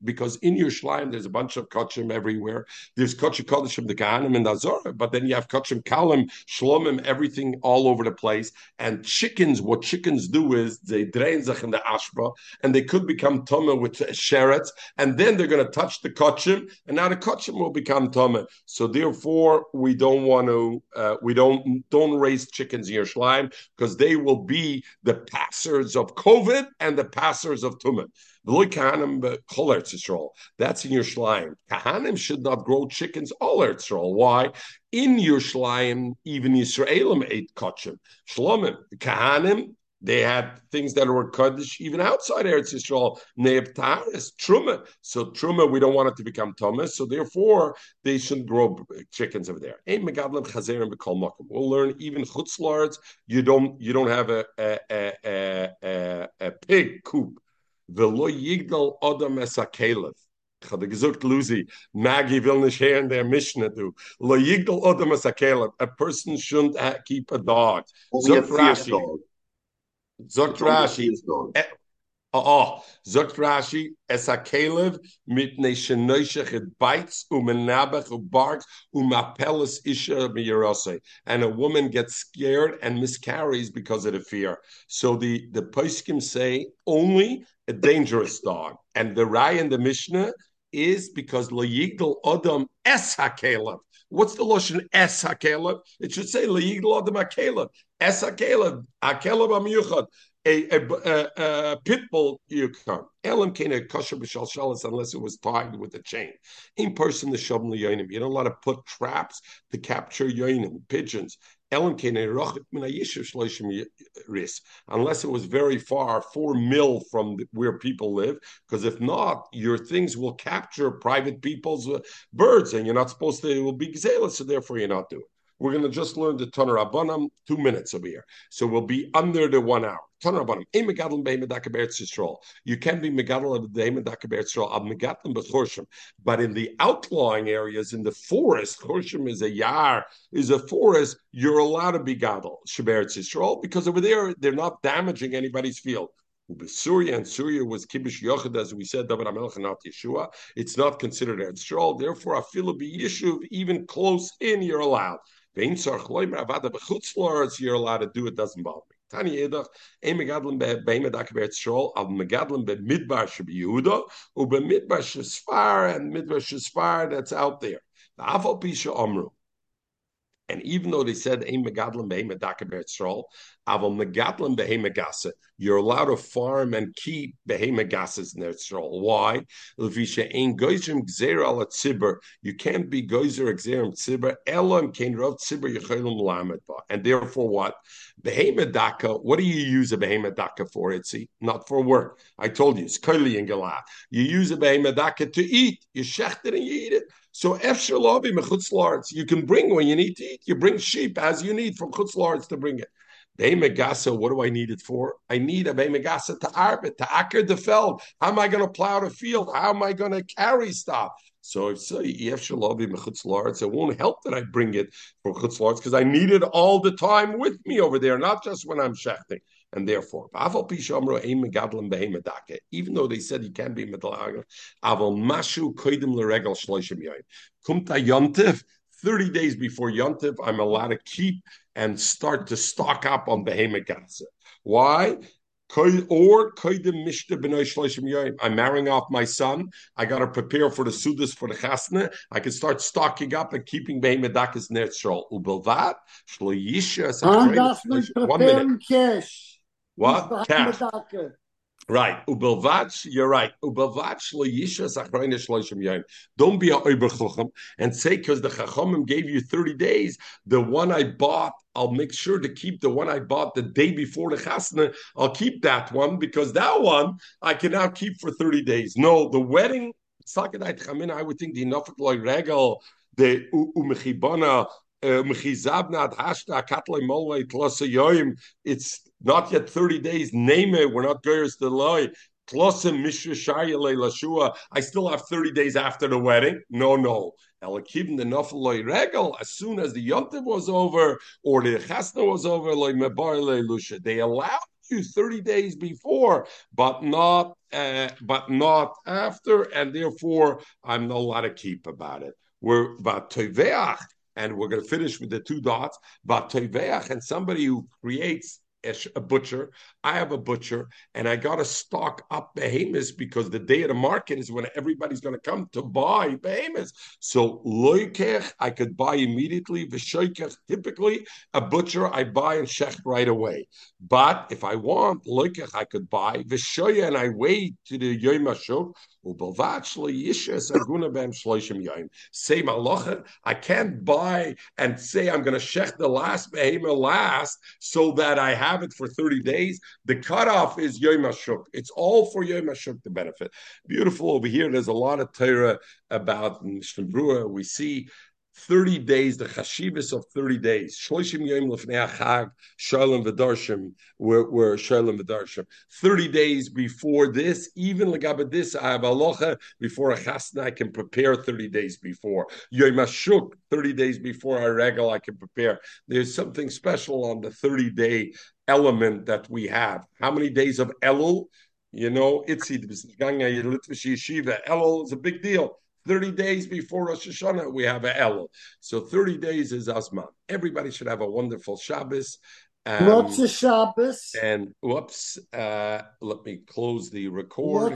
because in your slime there's a bunch of kachim everywhere. There's kachim kodeshim the kahanim and the azora, but then you have kachim kalim, shlomim, everything all over the place. And chickens, what chickens do is they drain zich in the ashba, and they could become toma with sherets, and then they're going to touch the kachim, and now the kachim will become toma. So therefore, we don't want to, uh, we don't don't raise chickens in your slime because they will be the passers of COVID and the passers chassers of tumah. V'loy kahanim b'chol Eretz Yisrael. That's in your Yerushalayim. Kahanim should not grow chickens all Eretz Yisrael. Why? In your Yerushalayim, even Yisraelim ate kachim. Shlomim, kahanim they had things that were kaddish even outside Eretz Yisrael. Ne'eptaris, truma. So truma, we don't want it to become thomas. So therefore, they shouldn't grow chickens over there. Ein megadlim chazerim b'kol makom. We'll learn even chutzlards. You don't you don't have a a a, a, a pig coop. V'lo yigdal odam esakelev. Ich hatte gesagt, Lucy, Maggie will nicht hören der Mishnah, du. Lo yigdal odam esakelev. A person shouldn't keep a dog. Only a Zok fierce dog. A Rashi, dog. Eh, oh, oh, sagt Rashi, es a kelev mit ne shenoishech it bites umenabach ubarks umapelis isha miyarose. And a woman gets scared and miscarries because of the fear. So the, the poskim say only a dangerous dog. And the Rai in the Mishnah is because lo yigdal odom es hakelev. What's the lotion es hakelev? It should say lo yigdal odom hakelev. Es hakelev, hakelev amiyuchad a, a, a, pit bull you come. Elam came a kosher b'shal shalas unless it was tied with a chain. In person, the shabim yoinim. You don't allowed to put traps to capture yoinim, pigeons. Unless it was very far, four mil from where people live. Because if not, your things will capture private people's uh, birds, and you're not supposed to. It will be gzela, so therefore you're not doing. We're going to just learn the Tanur Rabbanam, two minutes over here. So we'll be under the one hour. Tanur Rabbanam, Ein Megadol Behem Medaka Yisrael. You can be Megadol of the Behem Medaka Yisrael, Ab Megadol Bechorshim. But in the outlying areas, in the forest, Chorshim is a yar, is a forest, you're allowed to be Gadol, Sheberetz Yisrael, because over there, they're not damaging anybody's field. Syria and Syria was Kibush Yochid, as we said, David Amelch, not Yeshua. It's not considered a Yisrael. Therefore, a filo be Yishuv, even close in, you're allowed. You're allowed to do it, doesn't bother me. Tani Edach, ein megadlim beim medak be'etz shol, av megadlim be'midbar shebi Yehuda, u be'midbar shesfar, and midbar shesfar that's out there. The afal pisha omru. And even though they said ein megadlim be'em medaka be'etz shol, you're allowed to farm and keep be'em megasas in shol. Why? You can't be goyzer gzerim tzibur. And therefore what? Behemedaka, what do you use a behemedaka for, Itzi? Not for work. I told you, it's koli and galah. You use a behemedaka to eat. You shecht it and you eat it. So efshalavi mechutzlarts, you can bring when you need to eat. You bring sheep as you need from chutzlarts to bring it. Behemegasa, what do I need it for? I need a behemegasa to arbit, to acker the feld. How am I going to plow the field? How am I going to carry stuff? So if so, EF Shalavi Mechutzlards, it won't help that I bring it from Chutzlards because I need it all the time with me over there, not just when I'm shechting. And therefore, even though they said you can't be medalaga. Kumta yontiv, 30 days before yontiv, I'm allowed to keep and start to stock up on behemoth Why? or I'm marrying off my son. I got to prepare for the sudas for the chasna. I can start stocking up and keeping behemodakas netzrol. Ubelvat shloyisha. One minute. cash. What cash? Right. Ubelvach, you're right. Ubelvach shloyisha zachrayne shloishim. Don't be a oiber and say because the chachamim gave you 30 days, the one I bought, I'll make sure to keep the one I bought the day before the chasna. I'll keep that one because that one I can now keep for 30 days. No, the wedding, I would think the nafik loy regal, the umechibana, it's not yet 30 days. Name it. We're not to lie. I still have 30 days after the wedding. No, no. Elakivn the Nafaloi Regal, as soon as the yontiv was over or the chasna was over, like Mebarle Lusha, they allowed you 30 days before, but not uh, but not after, and therefore I'm not allowed to keep about it. We're about and we're going to finish with the two dots. But teveach and somebody who creates a, butcher, I have a butcher, and I got to stock up behemoths because the day of the market is when everybody's going to come to buy behemoths. So loikech, I could buy immediately. Vishoikech, typically a butcher I buy and shech right away. But if I want loikech, I could buy vishoya and I wait to the yom Say malacha, I can't buy and say I'm going to shech the last behemoth last so that I have it for 30 days. The cutoff is Yom. It's all for Yom HaShuk to benefit. Beautiful over here. There's a lot of Torah about Mishnah. We see 30 days, the chashivas of 30 days. Shloshim yom lefnei achag, shalom v'darshim, were, were shalom v'darshim. 30 days before this, even legabed this, I have alocha, before a chasna, I can prepare 30 days before. Yom hashuk, 30 days before I regal, I can prepare. There's something special on the 30 day element that we have. How many days of Elul? You know, Itzi, Yeshiva. Elul is a big deal. 30 days before Rosh Hashanah, we have a Elul. So 30 days is Asman. Everybody should have a wonderful Shabbos. Um, What's a Shabbos? And whoops, uh, let me close the record.